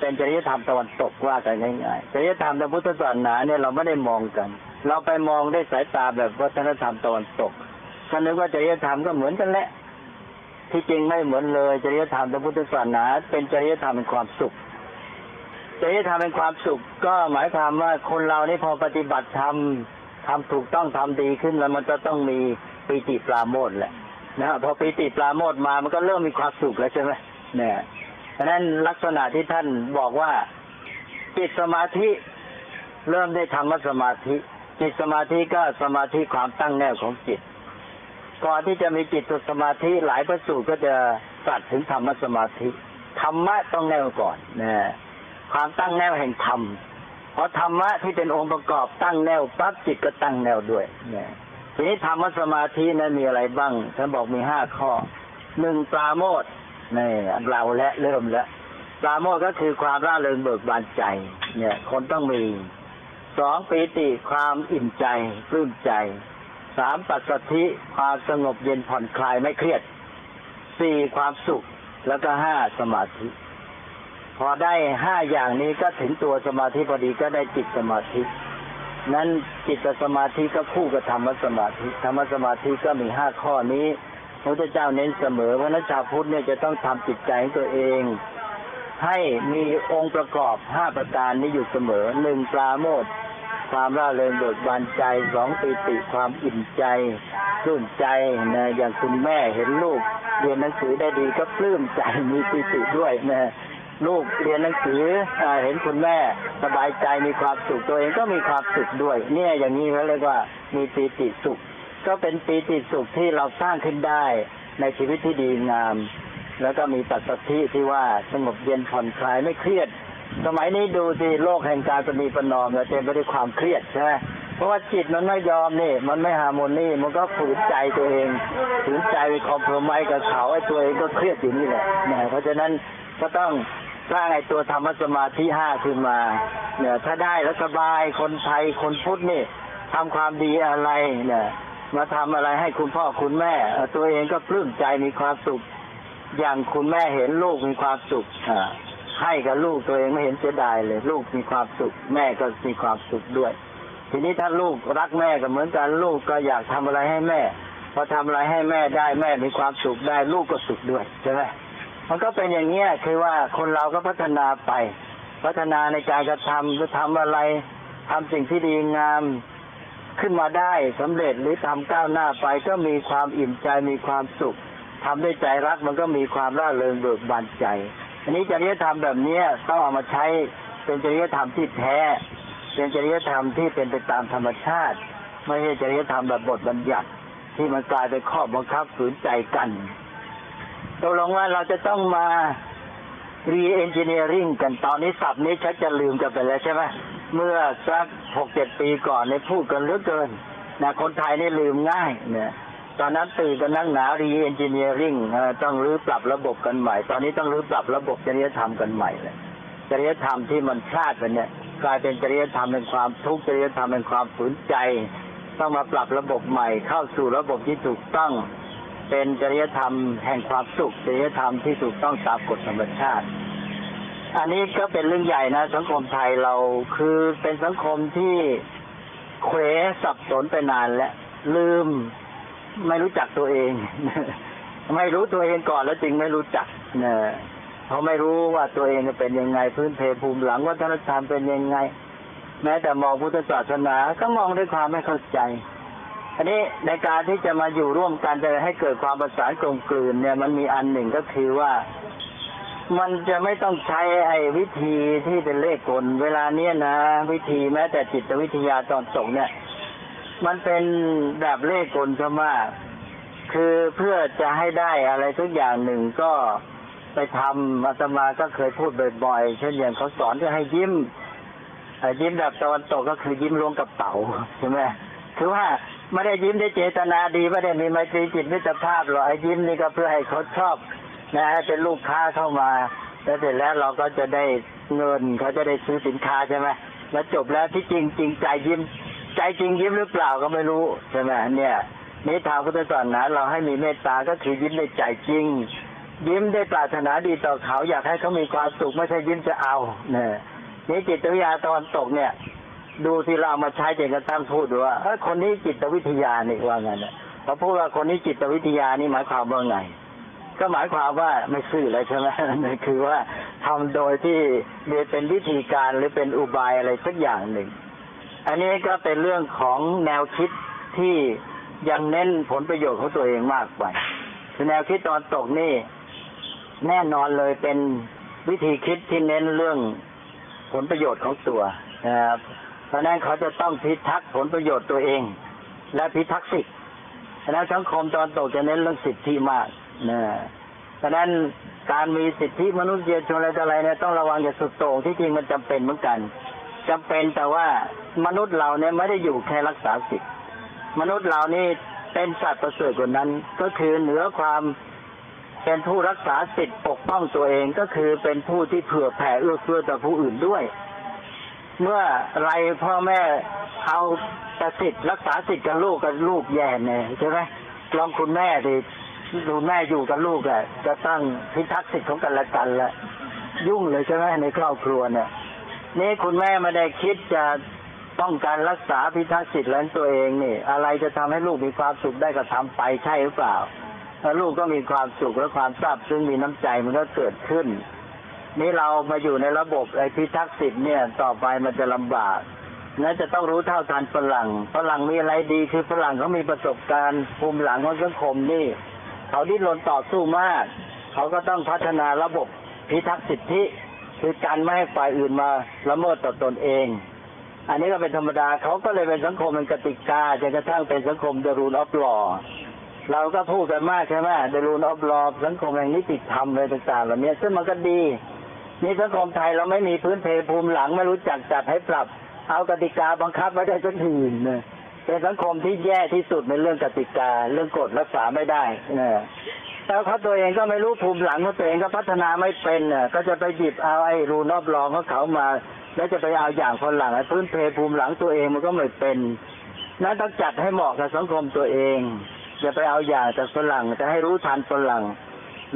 เป็นจริยธรรมตะวันตกว่ากันง่ายๆจริยธรรมทางพุทธศาสนาเนี่ยเราไม่ได้มองกัน เราไปมองได้สายตาแบบวัฒนธรรมตะวันตกก็นึกว่าจริยธรรมก็เหมือนกันแหละ ที่จริงไม่เหมือนเลย จริยธรรมทางพุทธศาสนา เป็นจริยธรรมเป็นความสุขจริยธรรมเป็นความสุข ก็หมายความว่าคนเรานี่พอปฏิบัติธรรม ทำถูกต้องทำดีขึ้นแล้วมันจะต้องมีปีติปราโมทแหละนะพอปีติปราโมทมามันก็เริ่มมีความสุขแล้วใช่ไหมเนี่ยเพราะนั้นลักษณะที่ท่านบอกว่าจิตสมาธิเริ่มได้ธรรมสมาธิ จิตสมาธิก็สมาธิความตั้งแน่วของจิต ก่อนที่จะมีจิตสมาธิหลายพระสูตรก็จะตรัสถึงธรรมสมาธิธรรมะต้องแน่วก่อนนะความตั้งแน่วแห่งธรรม พราะธรรมะที่เป็นองค์ประกอบตั้งแนวปั๊บจิตก็ตั้งแนวด้วยเนะทีนี้ธรรมสมาธินั้นมีอะไรบ้างท่านบอกมีห้าข้อหนึ่งปราโมทนี่เราและเริ่มแล้วปราโมทก็คือความร่าเริงเบิกบานใจ เนี่ย คนต้องมีสองปีติความอิ่มใจปลื้มใจสามปัสสธิความสงบเย็นผ่อนคลายไม่เครียดสี่ความสุข แล้วก็ห้าสมาธิ พอได้ห้าอย่างนี้ก็ถึงตัวสมาธิพอดีก็ได้จิตสมาธิ นั้นจิตสมาธิก็คู่กับธรรมสมาธิธรรมสมาธิก็มีห้าข้อนี้พระเจ้าเน้นเสมอว่านักชาวพุทธเนี่ยจะต้องทำจิตใจของตัวเอง ให้มีองค์ประกอบห้าประการนี้อยู่เสมอหนึ่งปราโมทความร่าเริงเบิกบานใจสองปิติความอิ่มใจปลื้มใจนะอย่างคุณแม่เห็นลูกเรียนหนังสือได้ดีก็ปลื้มใจมีปิติด้วยนะ ลูกเรียนหนังสืออเห็นคุณแม่สบายใจมีความสุขตัวเองก็มีความสุขด้วย เนี่ยอย่างนี้เขาเรียกว่ามีปีติสุข ก็เป็นปีติสุขที่เราสร้างขึ้นได้ในชีวิตที่ดีงาม แล้วก็มีปัสสธิที่ว่าสงบเย็นผ่อนคลายไม่เครียด สมัยนี้ดูสิโลกแห่งการปณีประนอมเนี่ยเต็มไปด้วยความเครียดใช่ไหมเพราะว่าจิตมันไม่ยอมนี่ มันไม่ฮาร์โมนีมันก็ฝืนใจตัวเองฝืนใจไปคอมเพลมไมกับเขาไอ้ตัวเองก็เครียดอยู่นี่แหละนะเพราะฉะนั้น ก็ต้องสร้างไอ้ตัวธรรมสมาธิห้าขึ้นมา เนี่ยถ้าได้แล้วสบายคนไทยคนพุทธนี่ทำความดีอะไรเนี่ยมาทำอะไรให้คุณพ่อคุณแม่ ตัวเองก็ปลื้มใจมีความสุข อย่างคุณแม่เห็นลูกมีความสุขอ่ให้กับลูกตัวเองไม่เห็นเสียดายเลย ลูกมีความสุข แม่ก็มีความสุขด้วย ทีนี้ถ้าลูกรักแม่ก็เหมือนกันลูกก็อยากทำอะไรให้แม่ พอทำอะไรให้แม่ได้แม่มีความสุขได้ลูกก็สุขด้วยใช่ไหม มันก็เป็นอย่างเนี้ยคือว่าคนเราก็พัฒนาไป พัฒนาในการกระทำจะทำอะไรทำสิ่งที่ดีงามขึ้นมาได้สำเร็จหรือทำก้าวหน้าไป ก็มีความอิ่มใจมีความสุขทำด้วยใจรักมันก็มีความร่าเริงเบิกบานใจ อันนี้จริยธรรมแบบเนี้ยต้องเอามาใช้เป็นจริยธรรมที่แท้ เป็นจริยธรรมที่เป็นไปตามธรรมชาติ ไม่ใช่จริยธรรมแบบบทบัญญัติที่มันกลายเป็นข้อบังคับฝืนใจกัน ตกลงว่าเราจะต้องมา re-engineering กันตอนนี้ศัพท์นี้ชักจะลืมกันไปแล้วใช่ไหมเมื่อสักหกเจ็ดปีก่อนเนี่ยพูดกันเหลือเกินนะคนไทยนี่ลืมง่ายเนี่ยตอนนั้นตื่นกันนั่งหนา re-engineering อ่อต้องรื้อปรับระบบกันใหม่ ตอนนี้ต้องรื้อปรับระบบจริยธรรมกันใหม่เลยจริยธรรมที่มันพลาดไปเนี่ย กลายเป็นจริยธรรมเป็นความทุกข์จริยธรรมเป็นความฝืนใจ ต้องมาปรับระบบใหม่ เข้าสู่ระบบที่ถูกต้อง เป็นจริยธรรมแห่งความสุขจริยธรรมที่ถูกต้องตามกฎธรรมชาติ อันนี้ก็เป็นเรื่องใหญ่นะ สังคมไทยเราคือเป็นสังคมที่เขวสับสนไปนานแล้วลืมไม่รู้จักตัวเอง ไม่รู้ตัวเองก่อนแล้วจึงไม่รู้จักนะเพราะไม่รู้ว่าตัวเองเป็นยังไงพื้นเพภูมิหลังวัฒนธรรมเป็นยังไง แม้แต่มองพุทธศาสนาก็มองด้วยความไม่เข้าใจ อันนี้ในการที่จะมาอยู่ร่วมกันจะให้เกิดความประสานกลมกลืนเนี่ยมันมีอันหนึ่งก็คือว่ามันจะไม่ต้องใช้ไอ้วิธีที่เป็นเลขกล เวลาเนี้ยนะ วิธีแม้แต่จิตวิทยาตอนตกเนี่ย มันเป็นแบบเลขกลซะมากคือเพื่อจะให้ได้อะไรทุกอย่างหนึ่งก็ไปทำอาตมาก็เคยพูดบ่อยๆเช่นอย่างเขาสอนจะให้ยิ้มยิ้มแบบตะวันตกก็คือยิ้มลวงกระเป๋าใช่ไหมคือว่า ไม่ได้ยิ้มได้เจตนาดีไม่ได้มีไมตรีจิตมิตรภาพหรอกไอ้ยิ้มนี่ก็เพื่อให้เขาชอบนะให้เป็นลูกค้าเข้ามา แล้วเสร็จแล้วเราก็จะได้เงินเขาจะได้ซื้อสินค้าใช่ไหมแล้วจบแล้วที่จริงจริงใจยิ้ม ใจจริงยิ้มหรือเปล่าก็ไม่รู้ใช่ไหมเนี่ยนี่ทางพุทธศาสนาเราให้มีเมตตาก็คือยิ้มในใจจริง ยิ้มได้ปรารถนาดีต่อเขาอยากให้เขามีความสุขไม่ใช่ยิ้มจะเอาเนี่ยนี่จิตวิทยาตะวันตกเนี่ย ดูที่เราเอามาใช้เจนกระทั่งพูดว่าเอ้ยคนนี้จิตวิทยานี่ว่าไงเนี่ยพอพูดว่าคนนี้จิตวิทยานี่หมายความว่าไง ก็หมายความว่าไม่ซื่อเลยใช่ไหม คือว่าทำโดยที่มีเป็นวิธีการหรือเป็นอุบายอะไรสักอย่างหนึ่ง อันนี้ก็เป็นเรื่องของแนวคิดที่ยังเน้นผลประโยชน์ของตัวเองมากไปคือแนวคิดตอนตกนี่ แน่นอนเลยเป็นวิธีคิดที่เน้นเรื่องผลประโยชน์ของตัวนะครับ ราะนั้นเขาจะต้องพิทักษ์ผลประโยชน์ตัวเอง และพิทักษ์สิทธิ์เพราะฉะนั้นสังคมตอนตกจะเน้นเรื่องสิทธิมากนะเพราะฉะนั้นการมีสิทธิมนุษยชนอะไรต่ออะไรเนี่ยต้องระวังอย่าสุดโต่งที่จริงมันจำเป็นเหมือนกันจำเป็นแต่ว่ามนุษย์เราเนี่ยไม่ได้อยู่แค่รักษาสิทธิมนุษย์เรานี่เป็นสัตว์ประเสริฐกว่านั้น ก็คือเหนือความเป็นผู้รักษาสิทธิปกป้องตัวเองก็คือเป็นผู้ที่เผื่อแผ่เอื้อเฟื้อต่อผู้อื่นด้วย เมื่อไรพ่อแม่เอาแต่สิทธิ์รักษาสิทธิ์กับลูกกับลูกแย่เนี่ยใช่ไหมลองคุณแม่ดิดูแม่อยู่กับลูกอะจะตั้งพิทักษ์สิทธิ์ของกันและกันละยุ่งเลยใช่ไหมในครอบครัวเนี่ยนี่คุณแม่ไม่ได้คิดจะป้องกันรักษาพิทักษ์สิทธิ์และตัวเองนี่ อะไรจะทำให้ลูกมีความสุขได้ก็ทำไปใช่หรือเปล่าแล้วลูกก็มีความสุขและความซาบซึ้งมีน้ำใจมันก็เกิดขึ้น นี่เรามาอยู่ในระบบไอ้พิทักษ์สิทธิ์เนี่ย ต่อไปมันจะลำบากน่าจะต้องรู้เท่าทันฝรั่งฝรั่งมีอะไรดีคือฝรั่งเขามีประสบการณ์ภูมิหลังของสังคมนี่ เขาดิ้นรนต่อสู้มาก เขาก็ต้องพัฒนาระบบพิทักษ์สิทธิ คือการไม่ให้ฝ่ายอื่นมาละเมิดต่อตนเอง อันนี้ก็เป็นธรรมดาเขาก็เลยเป็นสังคมเป็นกติกาจนกระทั่งเป็นสังคมเดรูนออฟลอเราก็พูดกันมากใช่ไหมเดรูนออฟลอสังคมแห่งนิติธรรมอะไรต่างๆเหล่านี้ซึ่งมันก็ดี นี่สังคมไทยเราไม่มีพื้นเพภูมิหลังไม่รู้จักจัดให้ปรับ เอากติกาบังคับไว้ได้จนถึงนะเป็นสังคมที่แย่ที่สุดในเรื่องกติกา เรื่องกฎรักษาไม่ได้นะแล้วเขาตัวเองก็ไม่รู้ภูมิหลังของตัวเองก็พัฒนาไม่เป็นน่ะก็จะไปหยิบเอาไอ้รูนอบรองของเขามา แล้วจะไปเอาอย่างคนหลังไอ้พื้นเพภูมิหลังตัวเองมันก็ไม่เป็นนั้นต้องจัดให้เหมาะกับสังคมตัวเองอย่าไปเอาอย่างจากฝรั่งจะให้รู้ทันฝรั่ง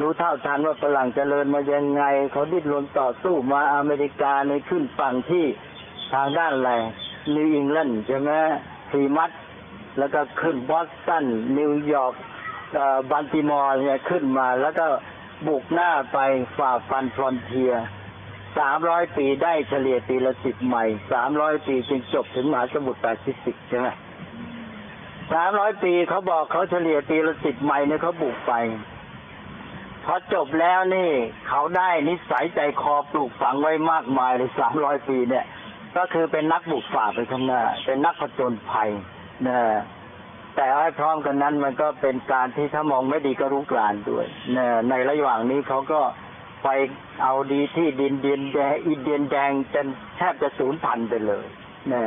รู้เท่าทันว่าฝรั่งเจริญมายังไง เขาดิ้นรนต่อสู้มาอเมริกาในขึ้นฝั่งที่ทางด้านอะไรนิวอิงแลนด์ใช่ไหมพลีมัธแล้วก็ขึ้นบอสตันนิวยอร์กบัลติมอร์เนี่ยขึ้นมา แล้วก็บุกหน้าไปฝ่าฟัน frontier สามร้อยปีได้เฉลี่ยปีละสิบไมล์สามร้อยปีจึงจบถึงมหาสมุทรแปซิฟิกใช่ไหมสามร้อยปีเขาบอกเขาเฉลี่ยปีละสิบไมล์เนี่ยเขาบุกไป พอจบแล้วนี่ เขาได้นิสัยใจคอปลูกฝังไว้มากมายเลยสามร้อยปีเนี่ย ก็คือเป็นนักบุกฝ่าไปข้างหน้า เป็นนักผจญภัยนะแต่ให้พร้อมกันนั้นมันก็เป็นการที่ถ้ามองไม่ดีก็รู้กลานด้วยนะในระหว่างนี้เขาก็ไปเอาดีที่ดินเดินแดงอินเดียนแดงจนแทบจะสูญพันธุ์ไปเลยนะ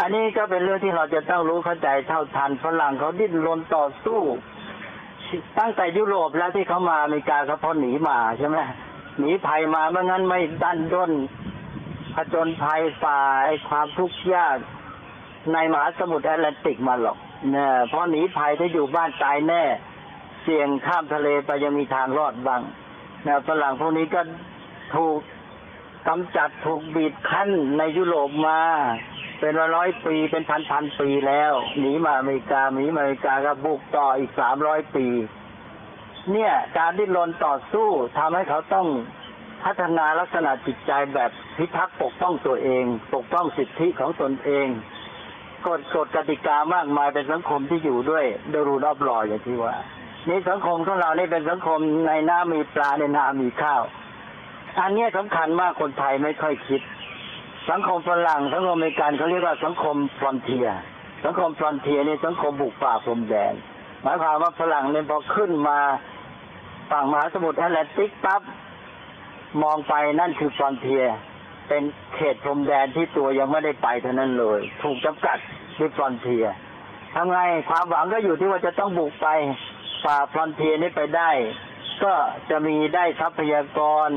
อันนี้ก็เป็นเรื่องที่เราจะต้องรู้เข้าใจเท่าทันฝรั่งเขาดิ้นรนต่อสู้ ตั้งแต่ยุโรปแล้วที่เขามาอเมริกาเขาพอหนีมาใช่ไหมหนีภัยมาเมื่องั้นไม่ดันด้นผจญภัยฝ่าไอ้ความทุกข์ยากในมหาสมุทรแอตแลนติกมาหรอกเนี่ยเพราะหนีภัยถ้าอยู่บ้านตายแน่ เสี่ยงข้ามทะเลไปยังมีทางรอดบ้างนะฝรั่งพวกนี้ก็ถูกกำจัดถูกบีบคั้นในยุโรปมา เป็นร้อยปีเป็นพันพันปีแล้วหนีมาอเมริกาหนีมาอเมริกาก็บุกต่ออีกสามร้อยปี เนี่ย การดิ้นรนต่อสู้ทำให้เขาต้องพัฒนาลักษณะจิตใจแบบพิทักษ์ปกป้องตัวเอง ปกป้องสิทธิของตนเองกฎกฎกติกามากมายเป็นสังคมที่อยู่ด้วยดรูรอบลอยอย่างที่ว่านี่สังคมของเราเนี่เป็นสังคมในน้ามีปลาในนามีข้าว อันนี้สำคัญมากคนไทยไม่ค่อยคิด สังคมฝรั่งสังคมอเมริกันเขาเรียกว่าสังคม frontier สังคม frontier นี่สังคมบุกป่าพรมแดน หมายความว่าฝรั่งเนี่ยพอขึ้นมาฝั่งมหาสมุทรแอตแลนติกปั๊บมองไปนั่นคือ frontier เป็นเขตพรมแดนที่ตัวยังไม่ได้ไปเท่านั้นเลย ถูกจำกัดด้วย frontier ทำไงความหวังก็อยู่ที่ว่าจะต้องบุกไปฝ่า frontier นี้ไปได้ ก็จะมีได้ทรัพยากร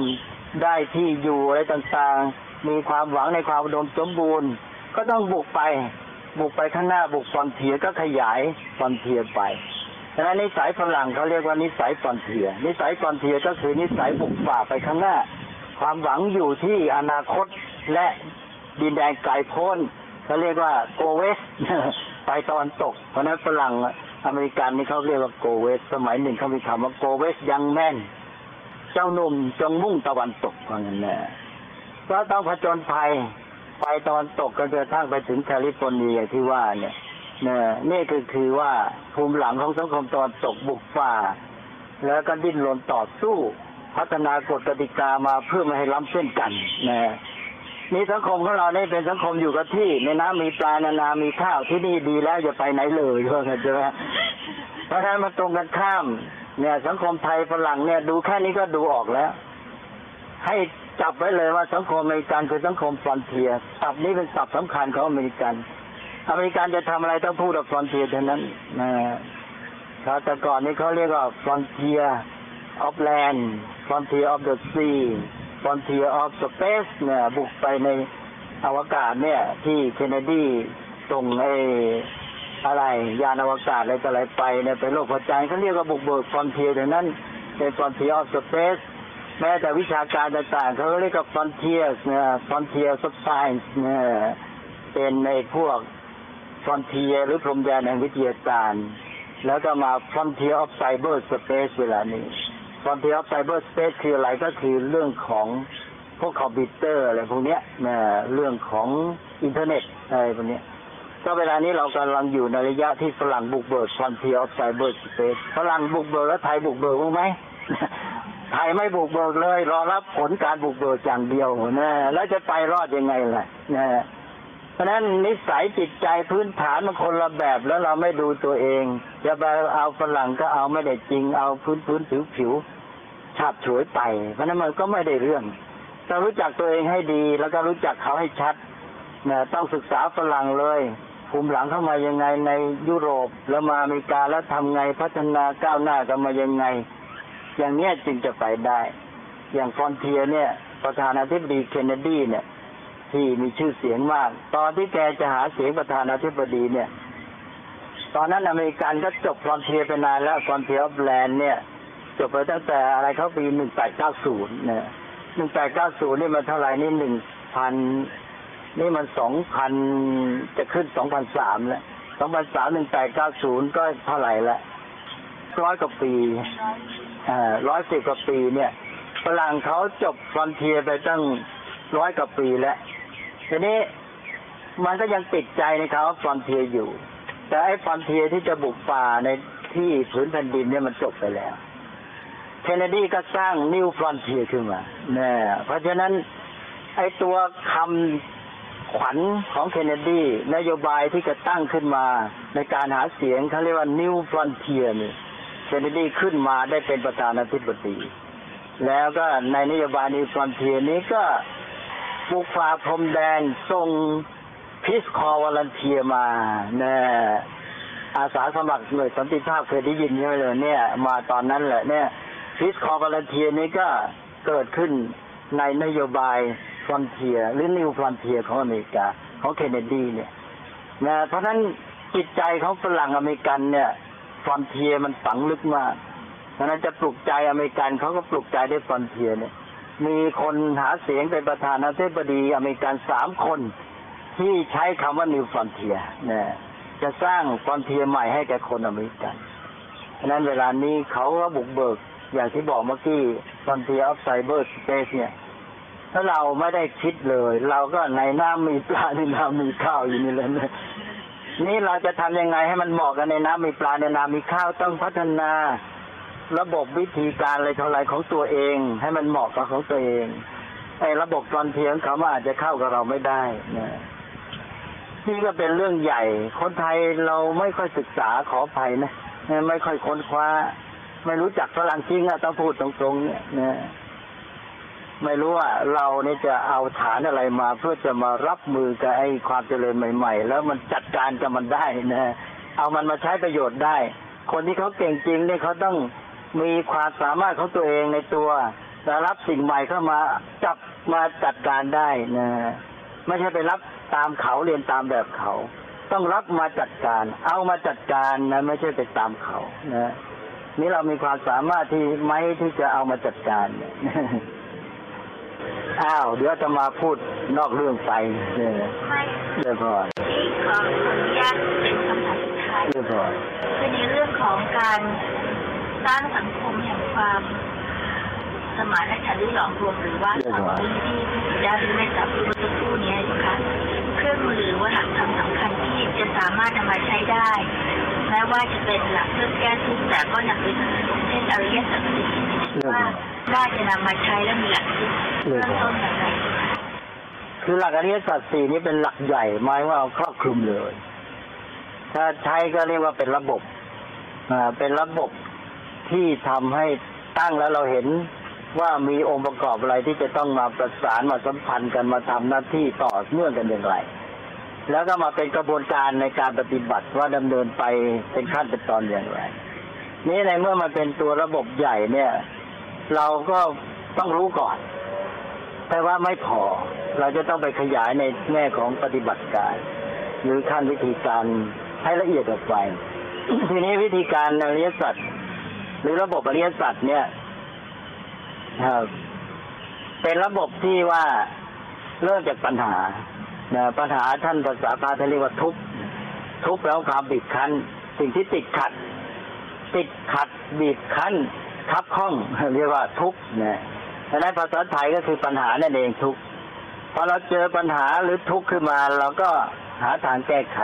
ได้ที่อยู่อะไรต่างๆ มีความหวังในความอุดมสมบูรณ์ ก็ต้องบุกไป บุกไปข้างหน้าบุก frontier ก็ขยาย frontier ไปฉะนั้นนิสัยฝรั่งเขาเรียกว่านิสัย frontier นิสัย frontier ก็คือนิสัยบุกฝ่าไปข้างหน้า ความหวังอยู่ที่อนาคตและดินแดนไกลโพ้นเขาเรียกว่า go west ไปตะวันตก เพราะนั้นฝรั่งอเมริกันนี่เขาเรียกว่า go west สมัยหนึ่งเขามีคำว่า go west, young man เจ้าหนุ่มจงมุ่งตะวันตกว่างั้นแน่ ก็ต้องผจญภัยไปตะวันตกก็จะทั้งไปถึงแคลิฟอร์เนียที่ว่าเนี่ยนี่นี่คือคือว่าภูมิหลังของสังคมตะวันตกบุกฝ่า แล้วก็ดิ้นรนต่อสู้ พัฒนากฎกติกามาเพื่อไม่ให้ล้ำเส้นกันนะนี่สังคมของเราเนี่ยเป็นสังคมอยู่กับที่ ในน้ำมีปลานานามีข้าวที่นี่ดีแล้วอย่าไปไหนเลยเพราะงั้นใช่ไหมเพราะฉะนั้นมาตรงกันข้าม เนี่ย สังคมไทยฝรั่งเนี่ยดูแค่นี้ก็ดูออกแล้ว ให้จับไว้เลยว่าสังคมอเมริกันคือสังคม frontier ศัพท์นี้เป็นศัพท์สำคัญของอเมริกัน อเมริกันจะทำอะไรต้องพูดกับ frontier เท่านั้นนะเขาแต่ก่อนนี้เขาเรียกว่า frontier of land frontier of the sea frontier of space เนี่ยบุกไปในอวกาศเนี่ย ที่เคนเนดีส่งไอ้อะไรยานอวกาศอะไรต่ออะไรไปเนี่ยไปโลกหัวใจเขาเรียกว่าบุกเบิก frontier ดังนั้นเป็น frontier of space แม้แต่วิชาการต่างๆเขาเรียกว่า frontiers เนี่ย frontier science เนี่ยเป็นในพวก frontier หรือพรมแดนแห่งวิทยาการ แล้วก็มา Frontier of Cyber Space เวลานี้ Frontier of Cyber Space คืออะไรก็คือเรื่องของพวกคอมพิวเตอร์อะไรพวกเนี้ยนะเรื่องของอินเทอร์เน็ตอะไรพวกเนี้ยก็เวลานี้เรากำลังอยู่ในระยะที่ฝรั่งบุกเบิก Frontier of Cyber Space ฝรั่งบุกเบิกแล้วไทยบุกเบิกบ้างไหม ไทยไม่บุกเบิกเลย รอรับผลการบุกเบิกอย่างเดียวนะแล้วจะไปรอดยังไงล่ะนะเพราะนั้นนิสัยจิตใจพื้นฐานมันคนละแบบแล้วเราไม่ดูตัวเองจะไปเอาฝรั่งก็เอาไม่ได้จริง เอาพื้นพื้นผิวผิวฉาบฉวยไป เพราะนั้นมันก็ไม่ได้เรื่องต้องรู้จักตัวเองให้ดี แล้วก็รู้จักเขาให้ชัดนะต้องศึกษาฝรั่งเลยภูมิหลังเข้ามายังไงในยุโรปแล้วมาอเมริกาแล้วทำไงพัฒนาก้าวหน้ากันมายังไง อย่างเนี้ยจึงจะไปได้ อย่าง frontier เนี่ย ประธานาธิบดีเคนเนดีเนี่ย ที่มีชื่อเสียงมาก ตอนที่แกจะหาเสียงประธานาธิบดีเนี่ย ตอนนั้นอเมริกันก็จบ frontier ไปนานแล้ว frontier of land เนี่ย จบไปตั้งแต่อะไรเขาปีหนึ่งแปดเก้าศูนย์เนี่ยหนึ่งแปดเก้าศูนย์นี่มันเท่าไหร่นี่หนึ่งพันนี่มันสองพันจะขึ้นสองพันสามแล้วสองพันสามหนึ่งแปดเก้าศูนย์ก็เท่าไหร่ละร้อยกว่าปี ร้อยสิบกว่าปีเนี่ยฝรั่งเขาจบ frontier ไปตั้งร้อยกว่าปีแล้วทีนี้มันก็ยังติดใจในเขา frontier อยู่ แต่ไอ้ frontier ที่จะบุกฝ่าในที่ผืนแผ่นดินเนี่ยมันจบไปแล้วเคนเนดีก็สร้าง New Frontier ขึ้นมาเนี่ยเพราะฉะนั้นไอ้ตัวคำขวัญของเคนเนดีนโยบายที่จะตั้งขึ้นมาในการหาเสียงเขาเรียกว่า New Frontier นี่ เคนเนดีขึ้นมาได้เป็นประธานาธิบดีแล้วก็ในนโยบาย New Frontier นี้ก็บุกฝ่าพรมแดนส่ง Peace Corps Volunteer มาเนี่ยอาสาสมัครหน่วยสันติภาพเคยได้ยินใช่ไหมเลยเนี่ย มาตอนนั้นแหละเนี่ย Peace Corps Volunteer นี้ก็เกิดขึ้นในนโยบาย frontier หรือ New Frontier ของอเมริกาของเคนเนดีเนี่ยนะเพราะฉะนั้นจิตใจของฝรั่งอเมริกันเนี่ย frontier มันฝังลึกมากเพราะนั้นจะปลุกใจอเมริกันเขาก็ปลุกใจด้วย frontier เนี่ย มีคนหาเสียงเป็นประธานาธิบดีอเมริกันสามคนที่ใช้คำว่า New Frontier นะจะสร้าง frontier ใหม่ให้แก่คนอเมริกันเพราะนั้นเวลานี้เขาก็บุกเบิกอย่างที่บอกเมื่อกี้ Frontier of Cyber Space เนี่ยถ้าเราไม่ได้คิดเลย เราก็ในน้ำมีปลาในน้ำมีข้าวอยู่นี่แหละ นี่เราจะทำยังไงให้มันเหมาะกันในน้ำมีปลาในน้ำมีข้าวต้องพัฒนา ระบบวิธีการอะไรเท่าไรของตัวเอง ให้มันเหมาะกับของตัวเองไอ้ระบบตอนเทียงเขาอาจจะเข้ากับเราไม่ได้นะนี่ก็เป็นเรื่องใหญ่ คนไทยเราไม่ค่อยศึกษาขออภัยนะไม่ค่อยค้นคว้า ไม่รู้จักฝรั่งจริงอะต้องพูดตรงๆเนี่ยนะ ไม่รู้ว่าเราเนี่ยจะเอาฐานอะไรมา เพื่อจะมารับมือกับไอ้ความเจริญใหม่ ๆ แล้วมันจัดการกับมันได้นะเอามันมาใช้ประโยชน์ได้ คนที่เขาเก่งจริงเนี่ยเขาต้องมีความสามารถของตัวเองในตัวแต่รับสิ่งใหม่เข้ามาจับมาจัดการได้นะไม่ใช่ไปรับตามเขาเรียนตามแบบเขา ต้องรับมาจัดการ เอามาจัดการนะไม่ใช่ไปตามเขานะนี่เรามีความสามารถที่ไหมที่จะเอามาจัดการ อ้าว เดี๋ยวจะมาพูดนอกเรื่องไปเนี่ยไม่เรียบร้อยที่ขออนุญาตเป็นคำถามสุดท้ายเรียบร้อยคือในเรื่องของการสร้างสังคมแห่งความสมานฉันท์หรือหลอมรวมหรือว่าความที่ที่ที่ได้ที่ได้จับรู้เมื่อสักครู่นี้นะคะเครื่องมือหรือว่าหลักธรรมสำคัญที่จะสามารถนำมาใช้ได้แม้ว่าจะเป็นหลักเพื่อแก้ทุกข์แต่ก็หนักเป็นเช่นอริยสัจสี่ว่า น่าจะนำมาใช้และมีหลักคิดเริ่มต้นอย่างไรคือหลักอริยสัจสี่นี้เป็นหลักใหญ่หมายว่าเอาครอบคลุมเลย ถ้าใช้ก็เรียกว่าเป็นระบบอ่าเป็นระบบที่ทำให้ตั้งแล้วเราเห็นว่ามีองค์ประกอบอะไรที่จะต้องมาประสานมาสัมพันธ์กันมาทำหน้าที่ต่อเนื่องกันอย่างไร แล้วก็มาเป็นกระบวนการในการปฏิบัติว่าดำเนินไปเป็นขั้นเป็นตอนอย่างไร นี่ในเมื่อมันเป็นตัวระบบใหญ่เนี่ย เราก็ต้องรู้ก่อนแต่ว่าไม่พอ เราจะต้องไปขยายในแง่ของปฏิบัติการ หรือขั้นวิธีการให้ละเอียดออกไป ทีนี้วิธีการอริยสัจหรือระบบอริยสัจเนี่ยครับเป็นระบบที่ว่าเริ่มจากปัญหาปัญหาท่านภาษาพาทเรียกว่าทุกทุกแล้วความบีบคั้น สิ่งที่ติดขัด ติดขัดบีบคั้น ทับข้องเรียกว่าทุกข์นะดังนั้นภาษาไทยก็คือปัญหานั่นเองทุกข์พอเราเจอปัญหาหรือทุกข์ขึ้นมา เราก็หาทางแก้ไข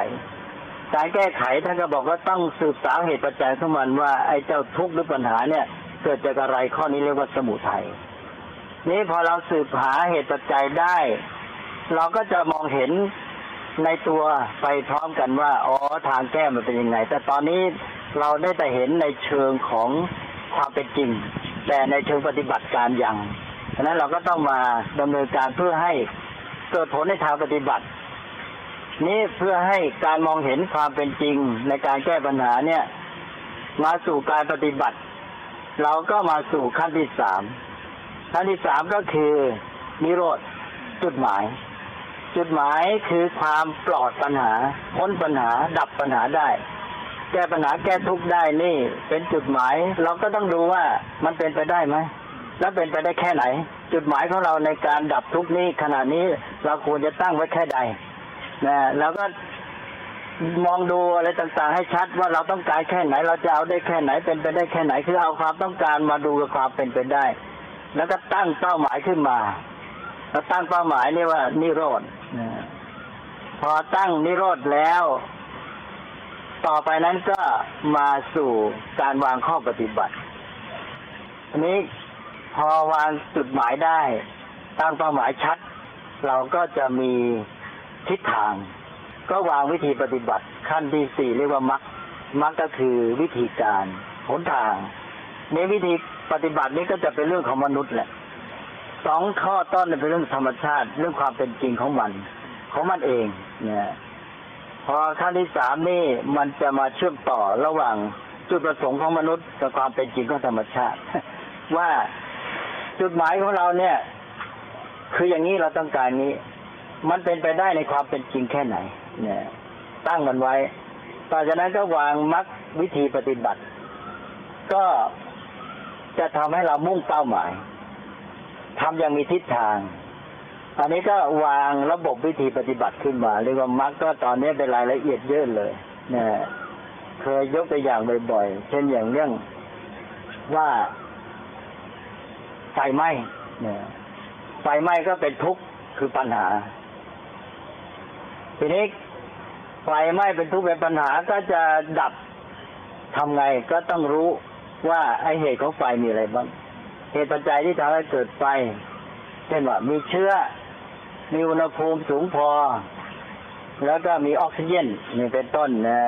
การแก้ไขท่านก็บอกว่าต้องสืบสาวเหตุปัจจัยของมันว่าไอ้เจ้าทุกข์หรือปัญหาเนี่ย เกิดจากอะไรข้อนี้เรียกว่าสมุทัยนี้พอเราสืบหาเหตุปัจจัยได้ เราก็จะมองเห็นในตัวไปพร้อมกันว่าอ๋อทางแก้มันเป็นยังไง แต่ตอนนี้เราได้แต่เห็นในเชิงของ ความเป็นจริง แต่ในเชิงปฏิบัติการอย่างฉะนั้นเราก็ต้องมาดำเนินการเพื่อให้เกิดผลในทางปฏิบัติ นี้เพื่อให้การมองเห็นความเป็นจริงในการแก้ปัญหาเนี่ย มาสู่การปฏิบัติ เราก็มาสู่ขั้นที่สามขั้นที่สามก็คือนิโรธจุดหมาย จุดหมายคือความปลอดปัญหาพ้นปัญหาดับปัญหาได้ แก้ปัญหาแก้ทุกข์ได้นี่ เป็นจุดหมาย เราก็ต้องดูว่ามันเป็นไปได้ไหมแล้วเป็นไปได้แค่ไหน จุดหมายของเราในการดับทุกข์นี้ขณะนี้เราควรจะตั้งไว้แค่ใดนะแล้วก็มองดูอะไรต่างๆ ให้ชัดว่าเราต้องการแค่ไหน เราจะเอาได้แค่ไหนเป็นไปได้แค่ไหน คือเอาความต้องการมาดูกับความเป็นไปได้ แล้วก็ตั้งเป้าหมายขึ้นมาแล้วตั้งเป้าหมายนี่ว่านิโรธนะพอตั้งนิโรธแล้ว ต่อไปนั้นก็มาสู่การวางข้อปฏิบัติอันนี้พอวางจุดหมายได้ตั้งเป้าหมายชัด เราก็จะมีทิศทาง ก็วางวิธีปฏิบัติ ขั้นที่สี่เรียกว่ามักมักก็คือวิธีการหนทาง ในวิธีปฏิบัตินี้ก็จะเป็นเรื่องของมนุษย์แหละสองข้อต้นเป็นเรื่องธรรมชาติ เรื่องความเป็นจริงของมัน ของมันเองเนี่ย พอขั้นที่สามนี่มันจะมาเชื่อมต่อระหว่างจุดประสงค์ของมนุษย์กับความเป็นจริงของธรรมชาติ ว่าจุดหมายของเราเนี่ย คืออย่างนี้เราต้องการนี้ มันเป็นไปได้ในความเป็นจริงแค่ไหน เนี่ย ตั้งมันไว้ต่อจากนั้นก็วางมักวิธีปฏิบัติ ก็จะทำให้เรามุ่งเป้าหมายทำอย่างมีทิศทาง อันนี้ก็วางระบบวิธีปฏิบัติขึ้นมาเรียกว่ามักก็ตอนนี้เป็นรายละเอียดเยอะเลยนี่ยเคยยกตัวอย่างบ่อยๆ เช่นอย่างเรื่องว่าไฟไหม้ไฟไหม้ก็เป็นทุกข์คือปัญหา ทีนี้ไฟไหม้เป็นทุกข์เป็นปัญหาก็จะดับทำไงก็ต้องรู้ว่าไอเหตุของไฟมีอะไรบ้าง เหตุปัจจัยที่ทำให้เกิดไฟ เช่นว่ามีเชื้อ มีอุณหภูมิสูงพอ แล้วก็มีออกซิเจนนี่เป็นต้นนะ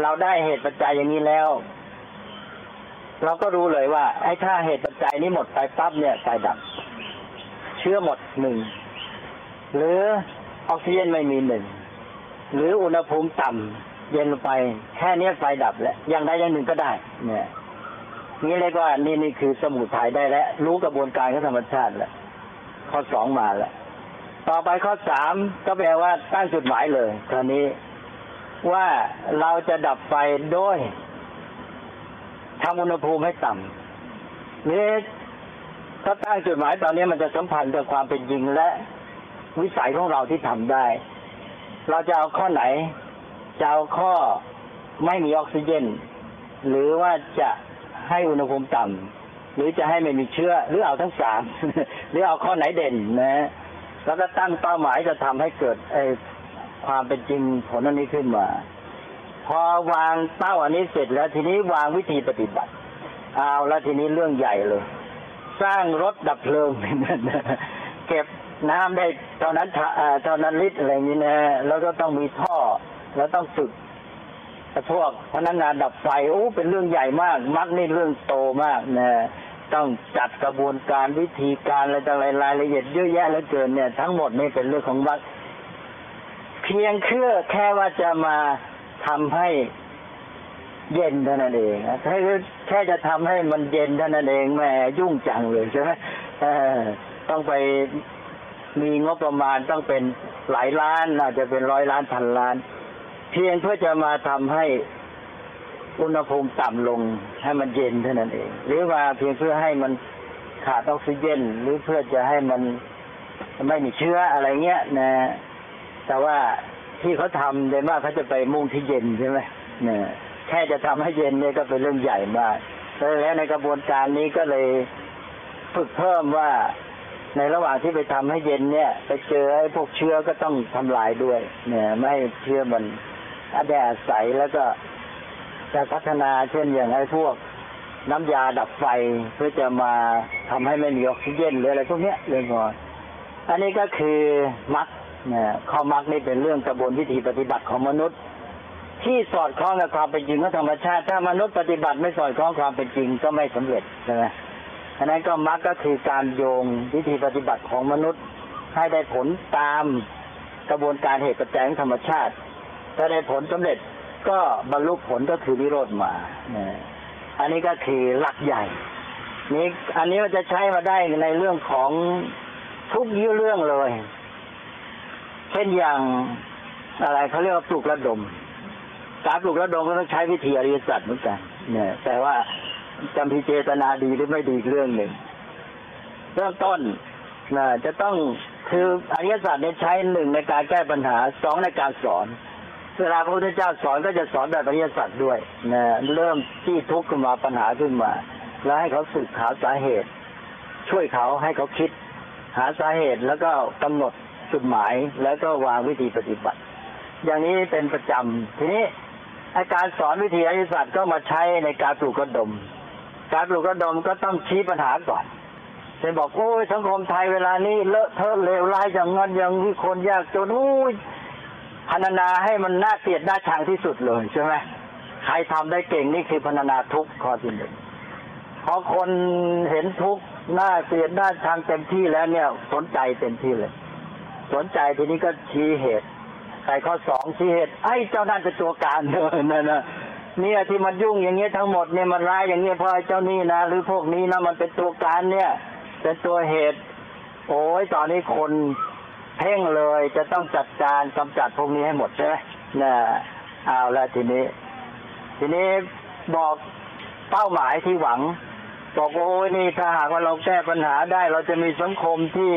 เราได้เหตุปัจจัยอย่างนี้แล้ว เราก็รู้เลยว่า ไอ้ถ้าเหตุปัจจัยนี้หมดไปปั๊บเนี่ยไฟดับ เชื้อหมดหนึ่งหรือออกซิเจนไม่มีหนึ่งหรืออุณหภูมิต่ำเย็นลงไป แค่นี้ไฟดับแล้วอย่างใดอย่างหนึ่งก็ได้ เนี่ยนี่เรียกว่านี่นี่คือสมุทัยได้แล้วรู้กระบวนการของธรรมชาติแล้ว ข้อสองมาแล้ว ต่อไปข้อสามก็แปลว่าตั้งจุดหมายเลยคราวนี้ว่าเราจะดับไฟโดยทำอุณหภูมิให้ต่ำนี่ถ้าตั้งจุดหมายตอนนี้มันจะสัมพันธ์กับความเป็นจริงและวิสัยของเราที่ทำได้ เราจะเอาข้อไหนจะเอาข้อไม่มีออกซิเจน หรือว่าจะให้อุณหภูมิต่ำ หรือจะให้ไม่มีเชื้อหรือเอาทั้งสามหรือเอาข้อไหนเด่นนะ แล้วก็ตั้งเป้าหมายจะทำให้เกิดไอความเป็นจริงผลอันนี้ขึ้นมา พอวางเป้าอันนี้เสร็จแล้วทีนี้วางวิธีปฏิบัติ เอาแล้วทีนี้เรื่องใหญ่เลย สร้างรถดับเพลิงเก็บน้ำได้เท่านั้นเท่านั้นลิตรอะไรอย่างนี้นะแล้วก็ต้องมีท่อแล้วต้องฝึก พวกพนักงานดับไฟโอ้เป็นเรื่องใหญ่มาก มักนี่เรื่องโตมากนะต้องจัดกระบวนการวิธีการอะไรต่างๆรายละเอียดเยอะแยะเหลือเกินเนี่ย ทั้งหมดนี่เป็นเรื่องของวัดเพียงเพื่อแค่ว่าจะมาทำให้เย็นเท่านั้นเองแค่แค่จะทำให้มันเย็นเท่านั้นเองแหมยุ่งจังเลยใช่ไหมต้องไปมีงบประมาณต้องเป็นหลายล้านอาจจะเป็นร้อยล้านพันล้าน เพียงเพื่อจะมาทำให้อุณหภูมิต่ำลงให้มันเย็นเท่านั้นเอง หรือว่าเพียงเพื่อให้มันขาดออกซิเจนหรือเพื่อจะให้มันไม่มีเชื้ออะไรเงี้ยนะ แต่ว่าที่เขาทำโดยมากเขาจะไปมุ่งที่เย็นใช่ไหมเนี่ยแค่จะทำให้เย็นเนี่ยก็เป็นเรื่องใหญ่มากแล้วในกระบวนการนี้ก็เลยฝึกเพิ่มว่าในระหว่างที่ไปทำให้เย็นเนี่ย ไปเจอไอ้พวกเชื้อก็ต้องทำลายด้วย เนี่ย ไม่ให้เชื้อมัน อาแดดใสแล้วก็จะพัฒนาเช่นอย่างไอ้พวกน้ำยาดับไฟเพื่อจะมาทำให้ไม่มีออกซิเจนหรืออะไรพวกเนี้ยเรื่องก่อนอันนี้ก็คือมรรคเนี่ยข้อมรรคนี่เป็นเรื่องกระบวนวิธีปฏิบัติของมนุษย์ ที่สอดคล้องกับความเป็นจริงของธรรมชาติ ถ้ามนุษย์ปฏิบัติไม่สอดคล้องความเป็นจริงก็ไม่สำเร็จใช่ไหมอันนั้นก็มรรคก็คือการโยงวิธีปฏิบัติของมนุษย์ ให้ได้ผลตามกระบวนการเหตุปัจจัยของธรรมชาติ ถ้าได้ผลสำเร็จก็บรรลุผลก็คือนิโรธมาเนี่ยอันนี้ก็คือหลักใหญ่ นี่อันนี้มันจะใช้มาได้ในเรื่องของทุกยี่เรื่องเลย เช่นอย่างอะไรเขาเรียกว่าปลูกระดม การปลูกระดมก็ต้องใช้วิธีอริยสัจเหมือนกัน เนี่ย แต่ว่าจำพิเจตนาดีหรือไม่ดีเรื่องหนึ่ง เริ่มต้นนะจะต้องคืออริยสัจเนี่ยใช้หนึ่งในการแก้ปัญหาสองในการสอน เวลาพระพุทธเจ้าสอนก็จะสอนแบบอริยสัจด้วยนะเริ่มที่ทุกข์ขึ้นมาปัญหาขึ้นมา แล้วให้เขาสึกหาสาเหตุ ช่วยเขาให้เขาคิด หาสาเหตุแล้วก็กำหนดจุดหมายแล้วก็วางวิธีปฏิบัติ อย่างนี้เป็นประจำทีนี้อาการสอนวิธีอริยสัจก็มาใช้ในการปลูกกระดม การปลูกกระดมก็ต้องชี้ปัญหาก่อนเช่นบอกโอ้ยสังคมไทยเวลานี้เลอะเทอะเลวร้ายอย่างงั้นอย่างนี้คนยากจนโอ้ย พรรณนาให้มันน่าเกลียดน่าชังที่สุดเลยใช่ไหมใครทำได้เก่งนี่คือพรรณนาทุกข้อที่หนึ่งพอคนเห็นทุกข์น่าเกลียดน่าชังเต็มที่แล้วเนี่ย สนใจเต็มที่เลย สนใจทีนี้ก็ชี้เหตุใส่ข้อสองชี้เหตุ ไอ้เจ้านั่นเป็นตัวการเนอะนั่นนะเนี่ยที่มันยุ่งอย่างเงี้ยทั้งหมดเนี่ยมันร้ายอย่างเงี้ยเพราะไอ้เจ้านี่นะหรือพวกนี้นะมันเป็นตัวการเนี่ย เป็นตัวเหตุ โอ้ยตอนนี้คน เพ่งเลยจะต้องจัดการกำจัดพวกนี้ให้หมดใช่ไหมน่ะเอาละทีนี้ ทีนี้บอกเป้าหมายที่หวัง บอกว่าโอ้ยนี่ถ้าหากว่าเราแก้ปัญหาได้ เราจะมีสังคมที่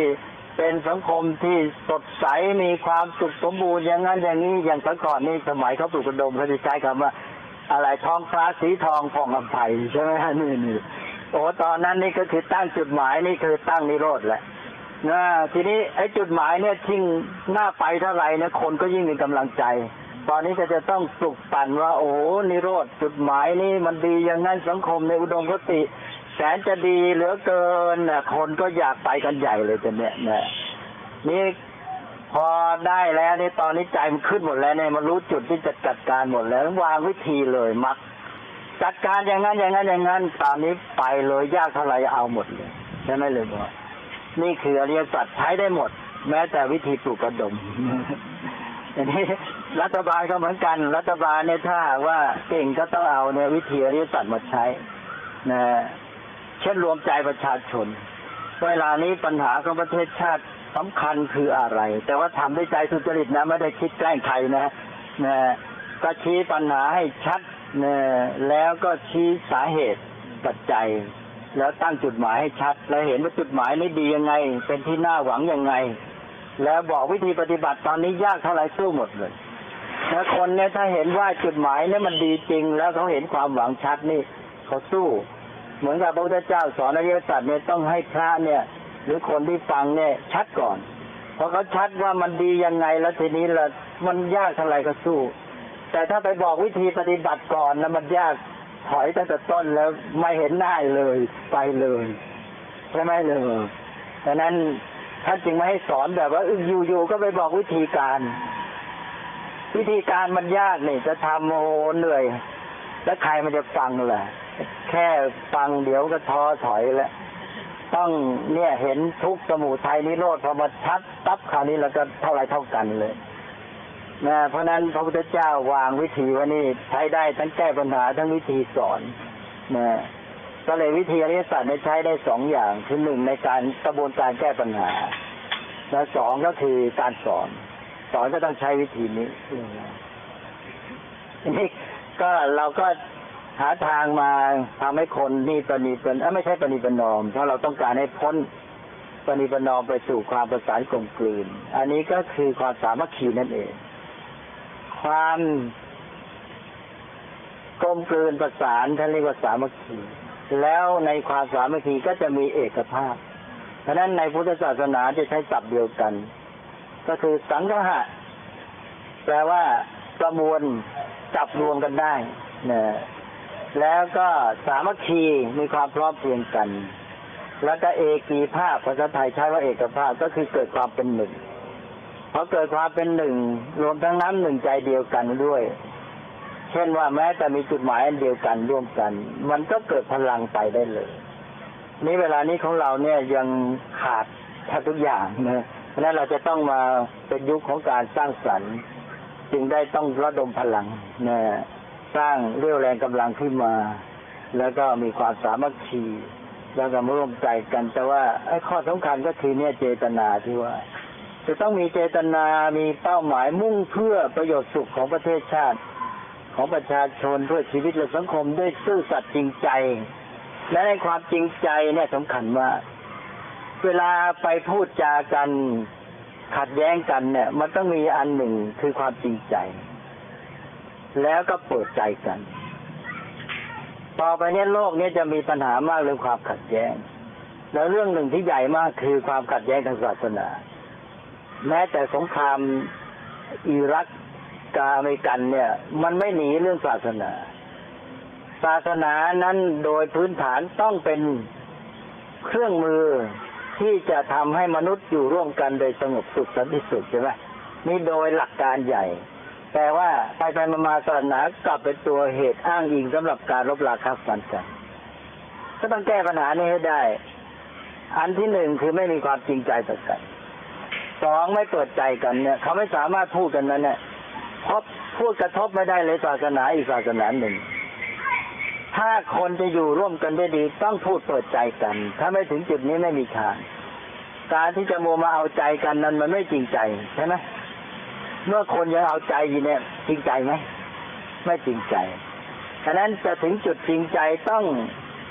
เป็นสังคมที่สดใสมีความสุขสมบูรณ์อย่างนั้นอย่างนี้อย่างแต่ก่อนนี่สมัยเขาปลูกกระดมเขาจะใช้คำว่า อะไรทองฟ้าสีทองผ่องอภัยใช่ไหมฮะนี่นี่โอ้ตอนนั้นนี่ก็คือตั้งจุดหมายนี่คือตั้งนิโรธแหละ นะทีนี้ไอ้จุดหมายเนี่ยทิ้งหน้าไปเท่าไหร่เนี่ยคนก็ยิ่งมีกำลังใจ ตอนนี้ก็จะต้องปลุกปั่นว่า โอ้นิโรธจุดหมายนี่มันดีอย่างนั้นสังคมในอุดมคติ แสนจะดีเหลือเกินนะคนก็อยากไปกันใหญ่เลยจนเนี่ยนะนี่พอได้แล้วนี่ตอนนี้ใจมันขึ้นหมดแล้วเนี่ยมันรู้จุดที่จะจัดการหมดแล้ววางวิธีเลยมักจัดการอย่างนั้นอย่างนั้นอย่างนั้น ตอนนี้ไปเลยยากเท่าไหร่เอาหมดเลยใช่ไหมเลยบอก นี่คืออริยสัจใช้ได้หมด แม้แต่วิธีปลูกกระดมอันนี้รัฐบาลก็เหมือนกัน รัฐบาลเนี่ยถ้าว่าเก่งก็ต้องเอาเนี่ยวิธีอริยสัจมาใช้นะเช่นรวมใจประชาชน เวลานี้ปัญหาของประเทศชาติสำคัญคืออะไร แต่ว่าทำด้วยใจสุจริตนะไม่ได้คิดแกล้งใครนะนะก็ชี้ปัญหาให้ชัดนะแล้วก็ชี้สาเหตุปัจจัย แล้วตั้งจุดหมายให้ชัด แล้วเห็นว่าจุดหมายนี้ดียังไง เป็นที่น่าหวังยังไง แล้วบอกวิธีปฏิบัติตอนนี้ยากเท่าไรสู้หมดเลยถ้าคนเนี่ยถ้าเห็นว่าจุดหมายเนี่ยมันดีจริง แล้วเขาเห็นความหวังชัดนี่เขาสู้ เหมือนกับพระพุทธเจ้าสอนอริยสัจเนี่ยต้องให้พระเนี่ย หรือคนที่ฟังเนี่ยชัดก่อนพอเขาชัดว่ามันดียังไงแล้วทีนี้ละมันยากเท่าไรก็สู้ แต่ถ้าไปบอกวิธีปฏิบัติก่อนนะมันยาก ถอยตั้งแต่ต้นแล้วไม่เห็นหน้าเลยไปเลยใช่ไหมเลยดังนั้นท่านจึงไม่ให้สอนแบบว่าอยู่ๆก็ไปบอกวิธีการ วิธีการมันยากนี่จะทำโอ้เหนื่อย แล้วใครมันจะฟังล่ะ แค่ฟังเดี๋ยวก็ท้อถอยแล้วต้องเนี่ยเห็นทุกสมุทัยนิโรธพอมาชัดตับคราวนี้แล้วก็เท่าไรเท่ากันเลย นะเพราะนั้นพระพุทธเจ้าวางวิธีว่านี่ใช้ได้ทั้งแก้ปัญหาทั้งวิธีสอนนะก็เลยวิธีอริยสัจเนี่ยใช้ได้สองอย่างคือหนึ่งในการกระบวนการแก้ปัญหา และสองก็คือการสอน สอนก็ต้องใช้วิธีนี้นี่ก็เราก็หาทางมาทำให้คนนี่ปณีเป็นไม่ใช่ปณีประนอมเพราะเราต้องการให้พ้นปณีประนอมไปสู่ความประสานกลมกลืน อันนี้ก็คือความสามัคคีนั่นเอง ความกลมกลืนประสานท่านเรียกว่าสามัคคีแล้วในความสามัคคีก็จะมีเอกภาพเพราะนั้นในพุทธศาสนาจะใช้ศัพท์เดียวกัน ก็คือสังฆะแปลว่าประมวลจับรวมกันได้นะแล้วก็สามัคคีมีความพร้อมเพรียงกัน แล้วก็เอกีภาพภาษาไทยใช้ว่าเอกภาพก็คือเกิดความเป็นหนึ่ง พอเกิดความเป็นหนึ่งรวมทั้งน้ำหนึ่งใจเดียวกันด้วย เช่นว่าแม้แต่มีจุดหมายอันเดียวกันร่วมกัน มันก็เกิดพลังไปได้เลย นี่เวลานี้ของเราเนี่ยยังขาดแทบทุกอย่างนะเพราะนั้นเราจะต้องมาเป็นยุคของการสร้างสรรค์ จึงได้ต้องระดมพลังนะสร้างเรี่ยวแรงกำลังขึ้นมา แล้วก็มีความสามัคคีแล้วก็ร่วมใจกัน แต่ว่าไอ้ข้อสำคัญก็คือเนี่ยเจตนาที่ว่า จะต้องมีเจตนา มีเป้าหมายมุ่งเพื่อประโยชน์สุขของประเทศชาติ ของประชาชนเพื่อชีวิตและสังคมด้วยซื่อสัตย์จริงใจ และในความจริงใจเนี่ยสำคัญมาเวลาไปพูดจากันขัดแย้งกันเนี่ย มันต้องมีอันหนึ่งคือความจริงใจ แล้วก็เปิดใจกันต่อไปเนี้โลกนี้จะมีปัญหามากเรื่องความขัดแย้ง แล้วเรื่องหนึ่งที่ใหญ่มากคือความขัดแย้งทางศาสนา แม้แต่สงครามอิรักกาอเมริกันเนี่ย มันไม่หนีเรื่องศาสนา ศาสนานั้นโดยพื้นฐานต้องเป็นเครื่องมือที่จะทำให้มนุษย์อยู่ร่วมกันโดยสงบสุขสันติสุขใช่ไหมนี่โดยหลักการใหญ่ แต่ว่าไปไปมามาศาสนากลับเป็นตัวเหตุอ้างอิงสำหรับการรบราคาฟันกันก็ต้องแก้ปัญหานี้ให้ได้ อันที่หนึ่งคือไม่มีความจริงใจต่อกัน สองไม่เปิดใจกันเนี่ย เขาไม่สามารถพูดกันนั้นเนี่ยเพราะพูดกระทบไม่ได้เลยศาสนาอีกศาสนาหนึ่ง ถ้าคนจะอยู่ร่วมกันได้ดี ต้องพูดเปิดใจกัน ถ้าไม่ถึงจุดนี้ไม่มีทางการที่จะโมมาเอาใจกันนั้นมันไม่จริงใจใช่ไหมเมื่อคนยังเอาใจอยู่เนี่ย จริงใจไหมไม่จริงใจฉะนั้นจะถึงจุดจริงใจต้อง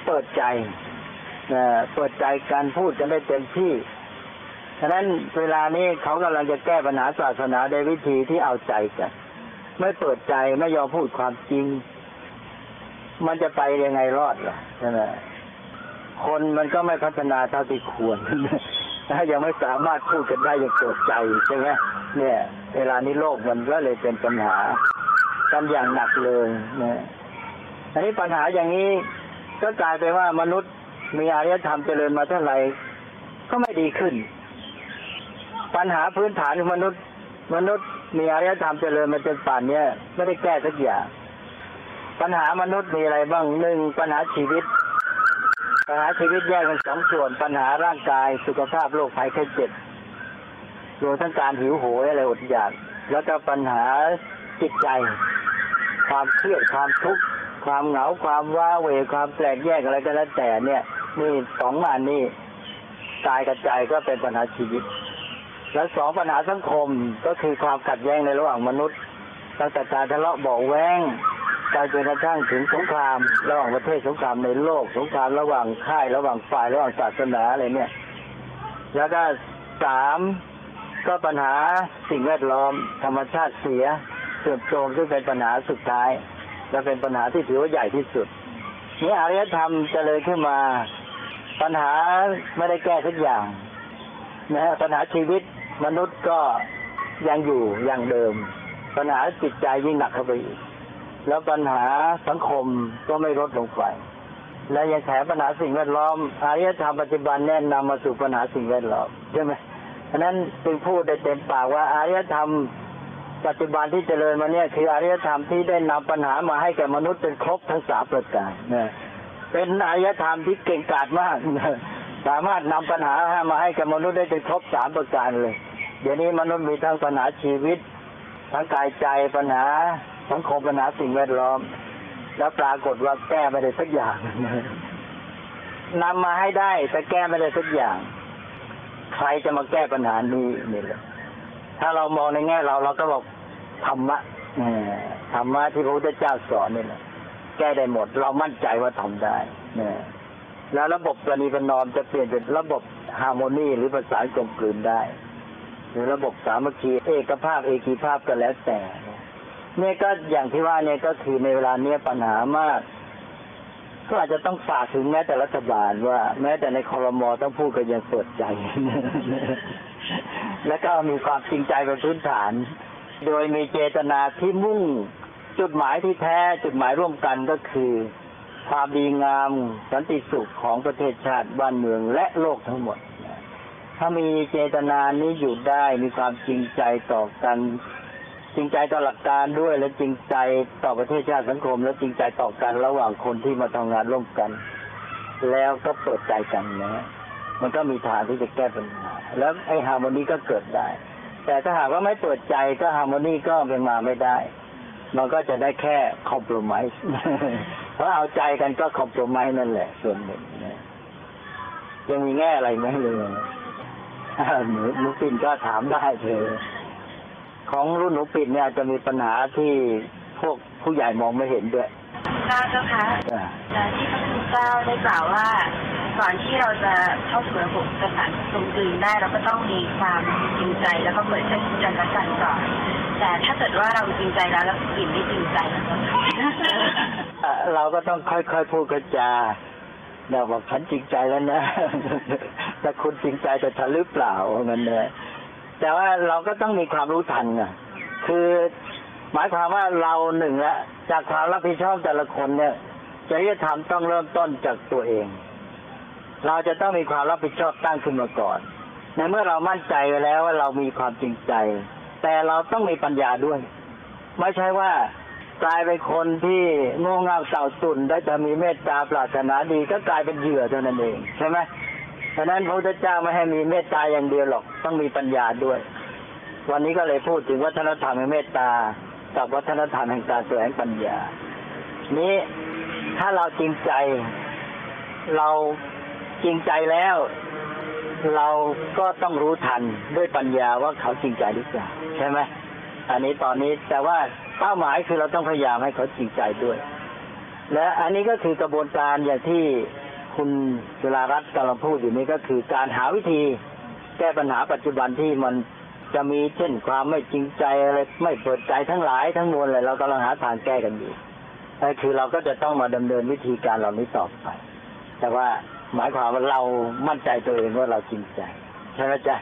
เปิดใจเปิดใจการพูดกันได้เต็มที่ ฉะนั้นเวลานี้เขากำลังจะแก้ปัญหาศาสนาโดยวิธีที่เอาใจกัน ไม่เปิดใจไม่ยอมพูดความจริง มันจะไปยังไงรอดล่ะใช่ไหมคนมันก็ไม่พัฒนาเท่าที่ควรถ้ายังไม่สามารถพูดกันได้อย่างเปิดใจใช่ไหมเนี่ย เวลานี้โลกมันก็เลยเป็นปัญหากันอย่างหนักเลยนะอันนี้ปัญหาอย่างนี้ก็กลายไปว่ามนุษย์มีอารยธรรมเจริญมาเท่าไหร่ก็ไม่ดีขึ้น ปัญหาพื้นฐานของมนุษย์ มนุษย์มีอารยธรรมเจริญมาจนป่านเนี้ยไม่ได้แก้สักอย่างปัญหามนุษย์มีอะไรบ้างหนึ่งปัญหาชีวิต ปัญหาชีวิตแยกเป็นสองส่วน ปัญหาร่างกายสุขภาพโรคภัยไข้เจ็บรวมทั้งการหิวโหยอะไรอดอยาก แล้วก็ปัญหาจิตใจ ความเครียดความทุกข์ความเหงาความว้าเหวความแปลกแยกอะไรก็แล้วแต่เนี่ย นี่สองอันนี้กายกับใจก็เป็นปัญหาชีวิต แล้วสองปัญหาสังคมก็คือความขัดแย้งในระหว่างมนุษย์ ตั้งแต่การทะเลาะเบาแวงกจนกระทั่งถึงสงครามระหว่างประเทศสงครามในโลก สงครามระหว่างค่ายระหว่างฝ่ายระหว่างศาสนาอะไรเนี่ย แล้วก็สามก็ปัญหาสิ่งแวดล้อมธรรมชาติเสียเสื่อมโทรมซึ่งเป็นปัญหาสุดท้าย และเป็นปัญหาที่ถือว่าใหญ่ที่สุดนี้อารยธรรมเจริญขึ้นมา ปัญหาไม่ได้แก้ทุกอย่างนะฮะปัญหาชีวิต มนุษย์ก็ยังอยู่อย่างเดิม ปัญหาจิตใจยิ่งหนักเข้าไปอีกแล้วปัญหาสังคมก็ไม่ลดลงไป และยังแถมปัญหาสิ่งแวดล้อมอารยธรรมปัจจุบันแนะนำมาสู่ปัญหาสิ่งแวดล้อมใช่ไหมฉะนั้นจึงพูดได้เต็มปากว่าอารยธรรมปัจจุบันที่เจริญมาเนี่ยคืออารยธรรมที่ได้นำปัญหามาให้แก่มนุษย์เป็นครบทั้งสามประการเป็นอารยธรรมที่เก่งกาจมากนะ สามารถนำปัญหามาให้แก่มนุษย์ได้เป็นครบสามประการเลย เดี๋ยวนี้มนุษย์มีทั้งปัญหาชีวิต ทั้งกายใจปัญหาสังคมปัญหาสิ่งแวดล้อม แล้วปรากฏว่าแก้ไม่ได้สักอย่างนำมาให้ได้แต่แก้ไม่ได้สักอย่าง ใครจะมาแก้ปัญหานี้นี่แหละถ้าเรามองในแง่เราเราก็บอกธรรมะธรรมะที่พระพุทธเจ้าสอนนี่แหละแก้ได้หมด เรามั่นใจว่าทำได้เนะ แล้วระบบประนีประนอมจะเปลี่ยนเป็นระบบฮาร์โมนีหรือภาษากลมกลืนได้ หรือระบบสามัคคีเอกภาพเอกีภาพก็แล้วแต่เนี่ยก็อย่างที่ว่าเนี่ยก็คือในเวลาเนี้ยปัญหามาก ก็อาจจะต้องฝากถึงแม้แต่รัฐบาลว่า แม้แต่ในคอรมอต้องพูดกันอย่างเปิดใจ และก็มีความจริงใจเป็นพื้นฐาน โดยมีเจตนาที่มุ่งจุดหมายที่แท้จุดหมายร่วมกันก็คือ ความดีงามสันติสุขของประเทศชาติบ้านเมืองและโลกทั้งหมด ถ้ามีเจตนานี้อยู่ได้มีความจริงใจต่อกันจริงใจต่อหลักการด้วย และจริงใจต่อประเทศชาติสังคม และจริงใจต่อกันระหว่างคนที่มาทำงานร่วมกัน แล้วก็เปิดใจกันนะมันก็มีทางที่จะแก้ปัญหาแล้วไอ้ฮาร์โมนีก็เกิดได้ แต่ถ้าหากว่าไม่เปิดใจก็ฮาร์โมนีก็เป็นมาไม่ได้ มันก็จะได้แค่คอมโพรไมซ์ เพราะเอาใจกันก็คอมโพรไมซ์นั่นแหละ ส่วนหนึ่งนะยังมีแง่อะไรไหมเลยอ่าหนูหนูปิ่นก็ถามได้เธอของรุ่นหนูปิ่นเนี่ยจะมีปัญหาที่พวกผู้ใหญ่มองไม่เห็นด้วยพระเจ้าคะอ่าแต่ที่พระคุณเจ้าได้กล่าวว่าก่อนที่เราจะเข้าสู่ระบบประสานตรงกลืนได้เราก็ต้องมีความจริงใจแล้วก็เปิดใจซึ่งกันและกันก่อน แต่ถ้าเกิดว่าเราจริงใจแล้วแล้วกลิ่นไม่จริงใจเราก็ต้องค่อยๆพูดกระจาเราบอกฉันจริงใจแล้วนะแต่คุณจริงใจแต่ฉันหรือเปล่าเงินเนี่ยแต่ว่าเราก็ต้องมีความรู้ทันนะคือหมายความว่าเราหนึ่งละจากความรับผิดชอบแต่ละคนเนี่ยจริยธรรมต้องเริ่มต้นจากตัวเอง เราจะต้องมีความรับผิดชอบตั้งขึ้นมาก่อน ในเมื่อเรามั่นใจแล้วว่าเรามีความจริงใจ แต่เราต้องมีปัญญาด้วย ไม่ใช่ว่ากลายเป็นคนที่โง่เง่าเต่าตุนได้จะมีเมตตาปรารถนาดีก็กลายเป็นเหยื่อเท่านั้นเองใช่ไหมฉะนั้นพระพุทธเจ้าไม่ให้มีเมตตาอย่างเดียวหรอกต้องมีปัญญาด้วย วันนี้ก็เลยพูดถึงวัฒนธรรมแห่งเมตตากับวัฒนธรรมแห่งการแสวงปัญญา นี้ถ้าเราจริงใจ เราจริงใจแล้ว เราก็ต้องรู้ทันด้วยปัญญาว่าเขาจริงใจหรือเปล่าใช่ไหมอันนี้ตอนนี้แต่ว่าเป้าหมายคือเราต้องพยายามให้เขาจริงใจด้วย และอันนี้ก็คือกระบวนการอย่างที่คุณจุฬารัตน์กำลังพูดอยู่นี้ก็คือการหาวิธีแก้ปัญหาปัจจุบันที่มันจะมีเช่นความไม่จริงใจอะไรไม่เปิดใจทั้งหลายทั้งมวลเลยเรากำลังหาทางแก้กันอยู่คือเราก็จะต้องมาดำเนินวิธีการเหล่านี้ต่อไป แต่ว่า หมายความว่าเรามั่นใจตัวเองว่าเราจริงใจใช่ไหมจ๊ะ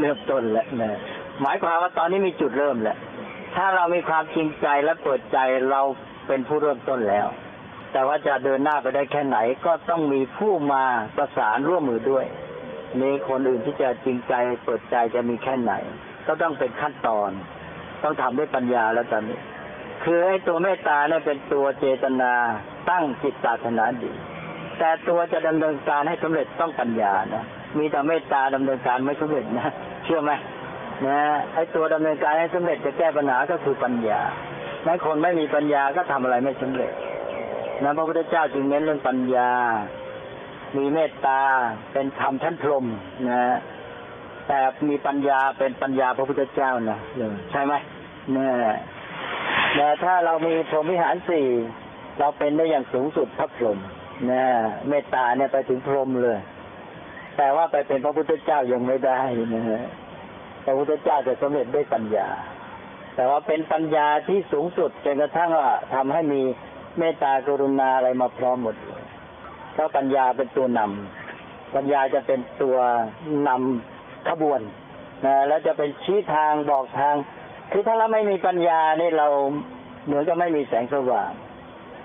เริ่มต้นแล้วนะหมายความว่าตอนนี้มีจุดเริ่มแล้วถ้าเรามีความจริงใจและเปิดใจเราเป็นผู้เริ่มต้นแล้ว แต่ว่าจะเดินหน้าไปได้แค่ไหนก็ต้องมีผู้มาประสานร่วมมือด้วยมีคนอื่นที่จะจริงใจเปิดใจจะมีแค่ไหน ก็ต้องเป็นขั้นตอน ต้องทำด้วยปัญญาแล้วตอนนี้ คือไอ้ตัวเมตตาเนี่ยเป็นตัวเจตนาตั้งจิตปรารถนาดี แต่ตัวจะดำเนินการให้สำเร็จต้องปัญญานะมีแต่เมตตาดำเนินการไม่สำเร็จนะเชื่อไหมนะไอ้ตัวดำเนินการให้สำเร็จจะแก้ปัญหาก็คือปัญญาในคนไม่มีปัญญาก็ทำอะไรไม่สำเร็จนะพระพุทธเจ้าจึงเน้นเรื่องปัญญา มีเมตตาเป็นธรรมชั้นพรมนะ แต่มีปัญญาเป็นปัญญาพระพุทธเจ้านะใช่ไหมเนี่ยแต่ถ้าเรามีพรหมวิหารสี่เราเป็นได้อย่างสูงสุดพระพรหม นะเมตตาเนี่ยไปถึงพรหมเลย แต่ว่าไปเป็นพระพุทธเจ้ายังไม่ได้นะฮะพระพุทธเจ้าจะสำเร็จด้วยปัญญา แต่ว่าเป็นปัญญาที่สูงสุดจนกระทั่งว่าทำให้มีเมตตากรุณาอะไรมาพร้อมหมดเลยเพราะปัญญาเป็นตัวนำปัญญาจะเป็นตัวนำขบวนนะแล้วจะเป็นชี้ทางบอกทาง คือถ้าเราไม่มีปัญญานี่เราเหมือนกับไม่มีแสงสว่าง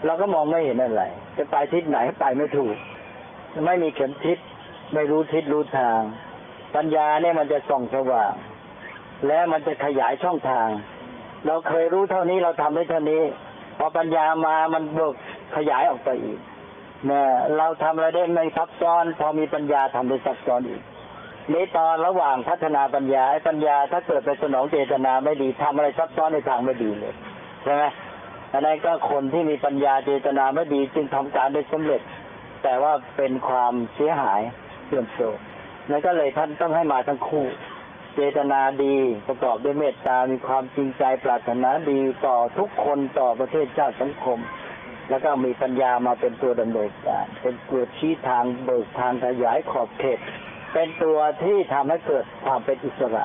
เราก็มองไม่เห็นอะไร จะไปทิศไหนไปไม่ถูก ไม่มีเข็มทิศไม่รู้ทิศรู้ทาง ปัญญาเนี่ยมันจะส่องสว่าง และมันจะขยายช่องทาง เราเคยรู้เท่านี้เราทำได้เท่านี้ พอปัญญามามันเบิกขยายออกไปอีกเนี่ยเราทำอะไรได้ไม่ซับซ้อน พอมีปัญญาทำได้ซับซ้อนอีกในตอนระหว่างพัฒนาปัญญาไอ้ปัญญาถ้าเกิดไปสนองเจตนาไม่ดีทำอะไรซับซ้อนในทางไม่ดีเลยใช่ไหม อันนั้นก็คนที่มีปัญญาเจตนาไม่ดีจึงทำการได้สำเร็จ แต่ว่าเป็นความเสียหายเสื่อมโทรมนั่นก็เลยท่านต้องให้มาทั้งคู่ เจตนาดีประกอบด้วยเมตตา มีความจริงใจปรารถนาดีต่อทุกคนต่อประเทศชาติสังคม แล้วก็มีปัญญามาเป็นตัวดำเนินการเป็นตัวชี้ทางเบิกทางขยายขอบเขต เป็นตัวที่ทำให้เกิดความเป็นอิสระ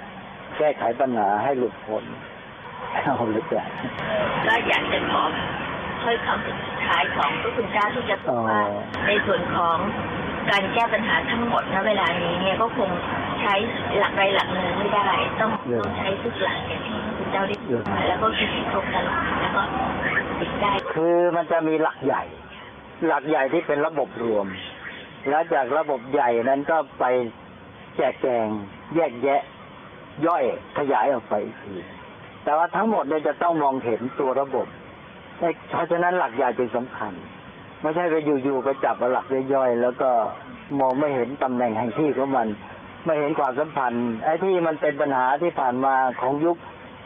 แก้ไขปัญหาให้หลุดพ้น เอาเลยจ้ะก็อยากจะขอถ้อยคำสุดท้ายของพระคุณเจ้าที่จะบอกว่าอ๋อในส่วนของการแก้ปัญหาทั้งหมดณเวลานี้เนี่ยก็คงใช้หลักใดหลักหนึ่งไม่ได้ ต้องต้องใช้ทุกหลักอย่างที่พระคุณเจ้าได้พูดมาแล้วก็คิดให้ครบตลอดแล้วก็ติดได้คือมันจะมีหลักใหญ่ หลักใหญ่ที่เป็นระบบรวม แล้วจากระบบใหญ่นั้นก็ไปแจกแจง แยกแยะ ย่อยขยายออกไปอีกที แต่ว่าทั้งหมดเนี่ยจะต้องมองเห็นตัวระบบเพราะฉะนั้นหลักใหญ่เป็นสำคัญ ไม่ใช่ไปอยู่ๆไปจับหลักย่อยๆแล้วก็มองไม่เห็นตำแหน่งแห่งที่ของมัน ไม่เห็นความสัมพันธ์ไอ้ที่มันเป็นปัญหาที่ผ่านมาของยุค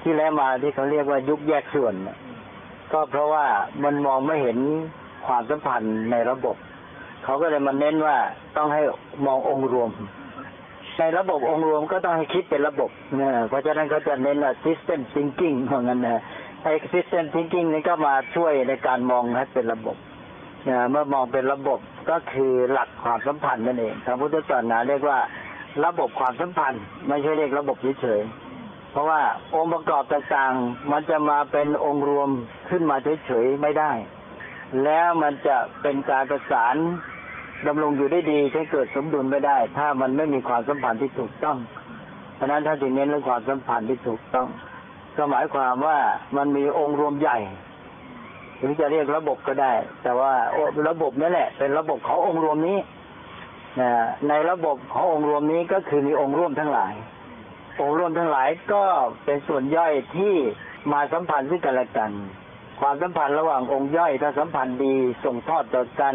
ที่แล้วมาที่เขาเรียกว่ายุคแยกส่วน ก็เพราะว่ามันมองไม่เห็นความสัมพันธ์ในระบบ เขาก็เลยมาเน้นว่าต้องให้มององค์รวม ในระบบองค์รวมก็ต้องให้คิดเป็นระบบเนี่ยเพราะฉะนั้นเขาจะเน้นว่า system thinking เพราะงั้นนะไอ้ system thinking นี่ก็มาช่วยในการมองให้เป็นระบบเนี่ยเมื่อมองเป็นระบบก็คือหลักความสัมพันธ์นั่นเองทางพุทธศาสนาเรียกว่าระบบความสัมพันธ์ ไม่ใช่เรียกระบบเฉยๆเพราะว่าองค์ประกอบต่างๆ มันจะมาเป็นองค์รวมขึ้นมาเฉยๆไม่ได้ แล้วมันจะเป็นการประสาน ดำรงอยู่ได้ดีให้เกิดสมดุลไม่ได้ ถ้ามันไม่มีความสัมพันธ์ที่ถูกต้องเพราะนั้นถ้าจึงเน้นเรื่องความสัมพันธ์ที่ถูกต้องก็หมายความว่ามันมีองค์รวมใหญ่หรือจะเรียกระบบก็ได้ แต่ว่าระบบนั่นแหละ เป็นระบบขององค์รวมนี้ในระบบขององค์รวมนี้ก็คือมีองค์ร่วมทั้งหลาย องค์ร่วมทั้งหลายก็เป็นส่วนย่อยที่มาสัมพันธ์ซึ่งกันและกัน ความสัมพันธ์ระหว่างองค์ย่อยถ้าสัมพันธ์ดีส่งทอดต่อกัน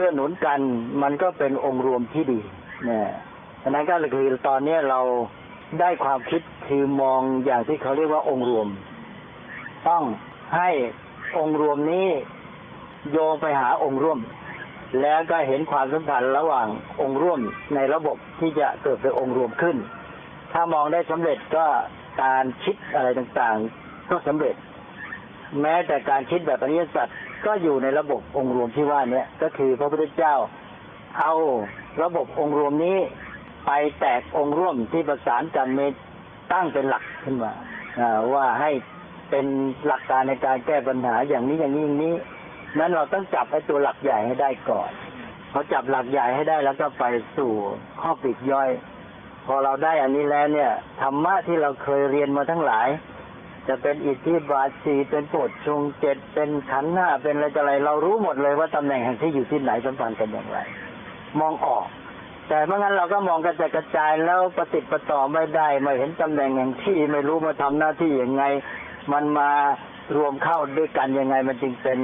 กื้อหนุนกัน มันก็เป็นองค์รวมที่ดีเนี่ยฉะนั้นก็คือตอนนี้เราได้ความคิดคือมองอย่างที่เขาเรียกว่าองค์รวม ต้องให้องค์รวมนี้โยงไปหาองค์ร่วม แล้วก็เห็นความสัมพันธ์ระหว่างองค์ร่วมในระบบที่จะเกิดเป็นองค์รวมขึ้น ถ้ามองได้สำเร็จก็การคิดอะไรต่างๆ ก็สำเร็จ แม้แต่การคิดแบบอริยสัจ ก็อยู่ในระบบองค์รวมที่ว่านี้ก็คือพระพุทธเจ้า เอาระบบองค์รวมนี้ไปแตกองค์ร่วมที่ประสานกันเมีตั้งเป็นหลักขึ้นมาว่าให้เป็นหลักการในการแก้ปัญหาอย่างนี้อย่างนี้อย่างนี้ นั้นเราต้องจับไอ้ตัวหลักใหญ่ให้ได้ก่อนพอจับหลักใหญ่ให้ได้แล้วก็ไปสู่ข้อปิดย่อย พอเราได้อันนี้แล้วเนี่ยธรรมะที่เราเคยเรียนมาทั้งหลาย จะเป็นอิทธิบาทสีเป็นโปรดชงเจ็ดเป็นขันห้าเป็นอะไรอะไร เรารู้หมดเลยว่าตำแหน่งแห่งที่อยู่ที่ไหนสัมพันธ์กันอย่างไร มองออก แต่เมื่องั้นเราก็มองกระจายกระจายแล้วปฏิปต่อไม่ได้ไม่เห็นตำแหน่งแห่งที่ไม่รู้มาทำหน้าที่ยังไง มันมารวมเข้าด้วยกันยังไง มันจึงเป็น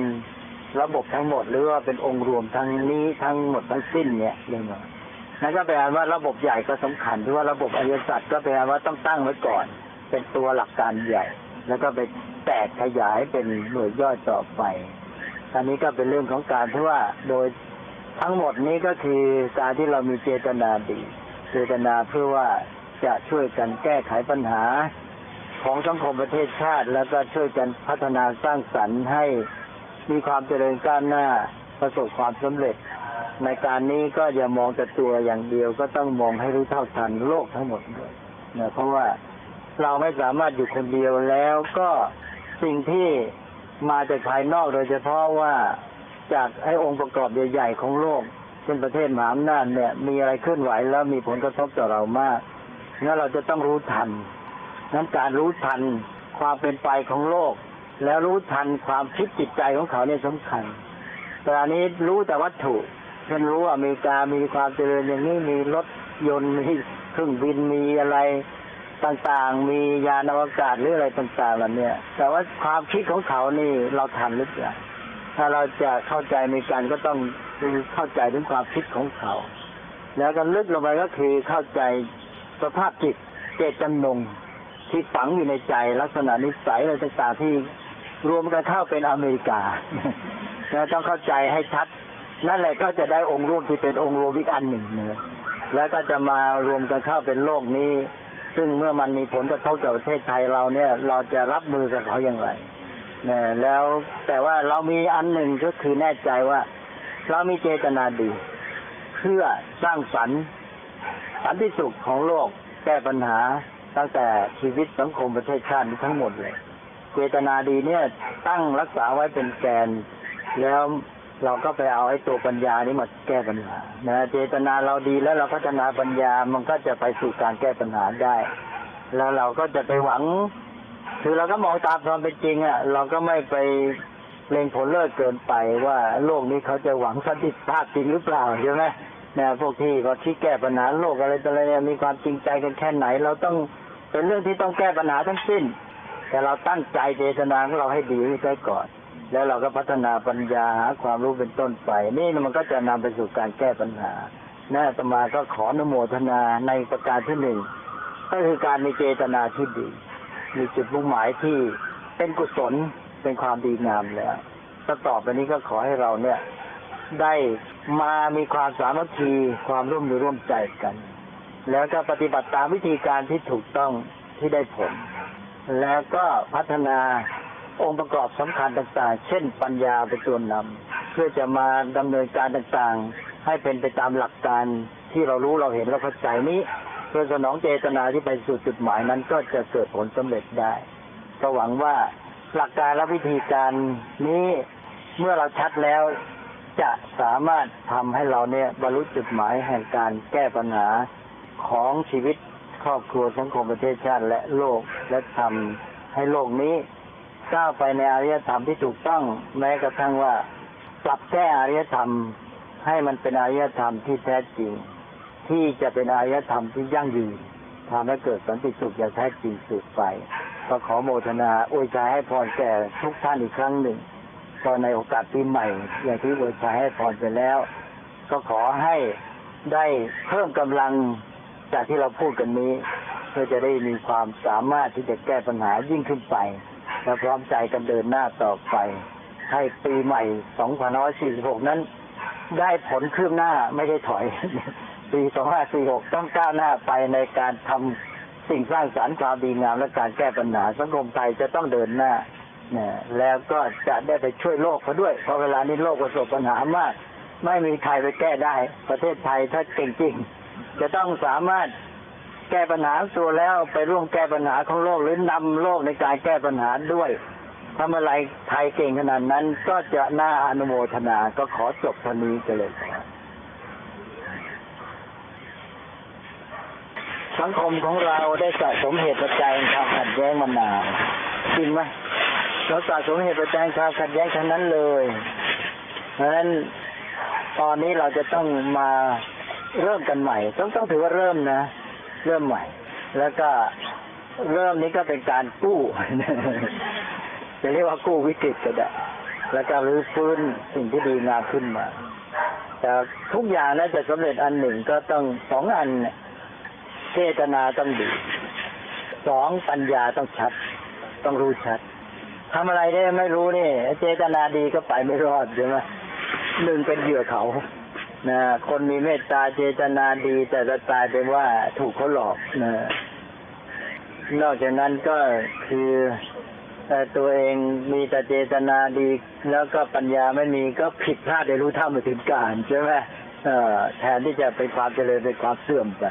ระบบทั้งหมดหรือว่าเป็นองค์รวมทั้งนี้ทั้งหมดทั้งสิ้นเนี่ยเรื่องนั่นก็แปลว่าระบบใหญ่ก็สำคัญที่ว่าระบบอริยสัจก็แปลว่าต้องตั้งไว้ก่อน เป็นตัวหลักการใหญ่ แล้วก็ไปแตกขยายเป็นหน่วยย่อยต่อไปอันนี้ก็เป็นเรื่องของการที่ว่าโดยทั้งหมดนี้ก็คือการที่เรามีเจตนาดีเจตนาเพื่อว่าจะช่วยกันแก้ไขปัญหาของสังคมประเทศชาติ แล้วก็ช่วยกันพัฒนาสร้างสรรค์ให้มีความเจริญก้าวหน้าประสบความสำเร็จ ในการนี้ก็อย่ามองแต่ตัวอย่างเดียวก็ต้องมองให้รู้เท่าทันโลกทั้งหมดด้วยนะเพราะว่า เราไม่สามารถอยู่คนเดียวแล้วก็สิ่งที่มาจากภายนอกโดยเฉพาะว่าจากไอ้องค์ประกอบใหญ่ๆของโลกเช่นประเทศมหาอำนาจเนี่ย มีอะไรเคลื่อนไหวแล้วมีผลกระทบต่อเรามากงั้นเราจะต้องรู้ทันนั้นการรู้ทันความเป็นไปของโลก แล้วรู้ทันความคิดจิตใจของเขาเนี่ยสำคัญแต่อันนี้รู้แต่วัตถุเช่นรู้ว่าอเมริกามีความเจริญอย่างนี้มีรถยนต์มีเครื่องบินมีอะไร ต่างๆ มียานอวกาศหรืออะไรต่างๆเหล่านี้แต่ว่าความคิดของเขานี่เราทันหรือเปล่าถ้าเราจะเข้าใจมีการก็ต้องเข้าใจถึงความคิดของเขา แล้วก็ลึกลงไปก็คือเข้าใจสภาพจิตเจตจำนงที่ฝังอยู่ในใจลักษณะนิสัยอะไรต่างๆที่รวมกันเข้าเป็นอเมริกาแล้วต้องเข้าใจให้ชัด นั่นแหละก็จะได้องค์รวมที่เป็นองค์รวมอีกอันหนึ่งเนื้อแล้วก็จะมารวมกันเข้าเป็นโลกนี้ ซึ่งเมื่อมันมีผลกระทบกับประเทศไทยเราเนี่ย เราจะรับมือกับเขาอย่างไรนี่ยแล้วแต่ว่าเรามีอันหนึ่งก็คือแน่ใจว่า เรามีเจตนาดี เพื่อสร้างสรรค์สันติสุขของโลกแก้ปัญหาตั้งแต่ชีวิตสังคมประเทศชาติทั้งหมดเลย เจตนาดีเนี่ยตั้งรักษาไว้เป็นแกน แล้ว เราก็ไปเอาไอ้ตัวปัญญานี้มาแก้ปัญหานะเจตนาเราดีแล้วเราพัฒนาปัญญามันก็จะไปสู่การแก้ปัญหาได้ แล้วเราก็จะไปหวัง คือเราก็มองตามความเป็นจริงอะ เราก็ไม่ไปเล็งผลเลิศเกินไปว่าโลกนี้เขาจะหวังสันติภาพจริงหรือเปล่าใช่ไหมนี่ยพวกที่ก็ที่แก้ปัญหาโลกอะไรต่ออะไรเนี่ยมีความจริงใจกันแค่ไหน เราต้องเป็นเรื่องที่ต้องแก้ปัญหาทั้งสิ้น แต่เราตั้งใจเจตนาของเราให้ดีไว้ก่อน แล้วเราก็พัฒนาปัญญาหาความรู้เป็นต้นไป นี่มันก็จะนำไปสู่การแก้ปัญหาน่อาตมาก็ขออนุโมทนาในประการที่หนึ่งก็คือการมีเจตนาที่ดี มีจุดมุ่งหมายที่เป็นกุศลเป็นความดีงามแล้วก็ต่อไปนี้ก็ขอให้เราเนี่ย ได้มามีความสามัคคีความร่วมมือร่วมใจกัน แล้วก็ปฏิบัติตามวิธีการที่ถูกต้องที่ได้ผล แล้วก็พัฒนา องค์ประกอบสำคัญต่างๆ เช่นปัญญาเป็นตัวนำเพื่อจะมาดำเนินการต่างๆ ให้เป็นไปตามหลักการที่เรารู้เราเห็นเราเข้าใจนี้ เพื่อสนองเจตนาที่ไปสู่จุดหมายนั้นก็จะเกิดผลสำเร็จได้ก็หวังว่าหลักการและวิธีการนี้เมื่อเราชัดแล้วจะสามารถทำให้เราเนี่ยบรรลุจุดหมายแห่งการแก้ปัญหาของชีวิตครอบครัวสังคมประเทศชาติและโลกและทำให้โลกนี้ ก้าวไปในอารยธรรมที่ถูกต้องแม้กระทั่งว่าปรับแก้อารยธรรมให้มันเป็นอารยธรรมที่แท้จริง ที่จะเป็นอารยธรรมที่ยั่งยืนทำให้เกิดสันติสุขอย่างแท้จริงสืบไปก็ขอโมทนาอวยชัยให้พรแก่ทุกท่านอีกครั้งหนึ่งก็ในโอกาสปีใหม่ อย่างที่อวยชัยให้พรไปแล้ว ก็ขอให้ได้เพิ่มกำลังจากที่เราพูดกันนี้ เพื่อจะได้มีความสามารถที่จะแก้ปัญหายิ่งขึ้นไป และพร้อมใจกันเดินหน้าต่อไป ให้ปีใหม่ 2546 นั้น ได้ผลคืบหน้าไม่ได้ถอย ปี 2546 ต้องก้าวหน้าไปในการทำสิ่งสร้างสรรค์ความดีงามและการแก้ปัญหาสังคมไทยจะต้องเดินหน้าเนี่ยแล้วก็จะได้ไปช่วยโลกเขาด้วย เพราะเวลานี้โลกประสบปัญหามาก ไม่มีใครไปแก้ได้ ประเทศไทยถ้าเก่งจริงจะต้องสามารถ แก้ปัญหาตัวแล้วไปร่วมแก้ปัญหาของโลกหรือนำโลกในการแก้ปัญหาด้วยทำอะไรไทยเก่งขนาดนั้น ก็จะน่าอนุโมทนา ก็ขอจบท่านี้กันเลยสังคมของเราได้สะสมเหตุปัจจัยแห่งความขัดแย้งมานานจริงไหมเราสะสมเหตุปัจจัยแห่งความขัดแย้งทั้งนั้นเลยเพราะฉะนั้นตอนนี้เราจะต้องมาเริ่มกันใหม่ ต้องต้องถือว่าเริ่มนะ เริ่มใหม่ แล้วก็เริ่มนี้ก็เป็นการกู้จะเรียกว่ากู้วิกฤตก็ได้แล้วก็รื้อฟื้นสิ่งที่ดีงามขึ้นมา แต่ทุกอย่างนั้นจะสำเร็จอันหนึ่งก็ต้องสองอันเนี่ยเจตนาต้องดีสองปัญญาต้องชัด ต้องรู้ชัดทำอะไรได้ไม่รู้นี่ เจตนาดีก็ไปไม่รอดใช่ไหมหนึ่งเป็นเหยื่อเขา นะคนมีเมตตาเจตนาดี แต่จะตายเป็นว่าถูกเขาหลอกนะนอกจากนั้นก็คือแต่ตัวเองมีแต่เจตนาดี แล้วก็ปัญญาไม่มีก็ผิดพลาดได้รู้เท่าไม่ถึงการใช่ไหมเออแทนที่จะเป็นความเจริญเป็นความเสื่อมไป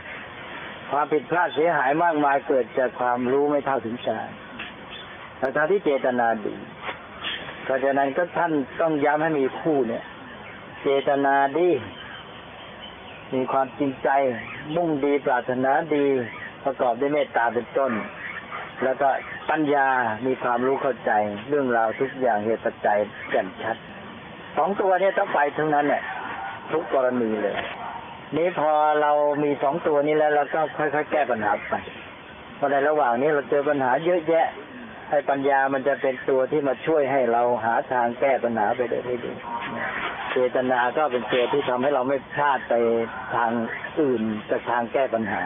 ความผิดพลาดเสียหายมากมายเกิดจากความรู้ไม่เท่าถึงการแต่ทางที่เจตนาดีเพราะฉะนั้นก็ท่านต้องย้ำให้มีคู่เนี่ย เจตนาดี มีความจริงใจ มุ่งดีปรารถนาดี ประกอบด้วยเมตตาเป็นต้น แล้วก็ปัญญามีความรู้เข้าใจ เรื่องราวทุกอย่างเหตุปัจจัยแจ่มชัดสองตัวนี้ต้องไปทั้งนั้นเนี่ยทุกกรณีเลย นี้พอเรามีสองตัวนี้แล้วเราก็ค่อยๆแก้ปัญหาไปเพราะในระหว่างนี้เราเจอปัญหาเยอะแยะ ให้ปัญญามันจะเป็นตัวที่มาช่วยให้เราหาทางแก้ปัญหาไปได้ดีเจตนาก็เป็นตัวที่ทำให้เราไม่พลาดไปทางอื่นจากทางแก้ปัญหา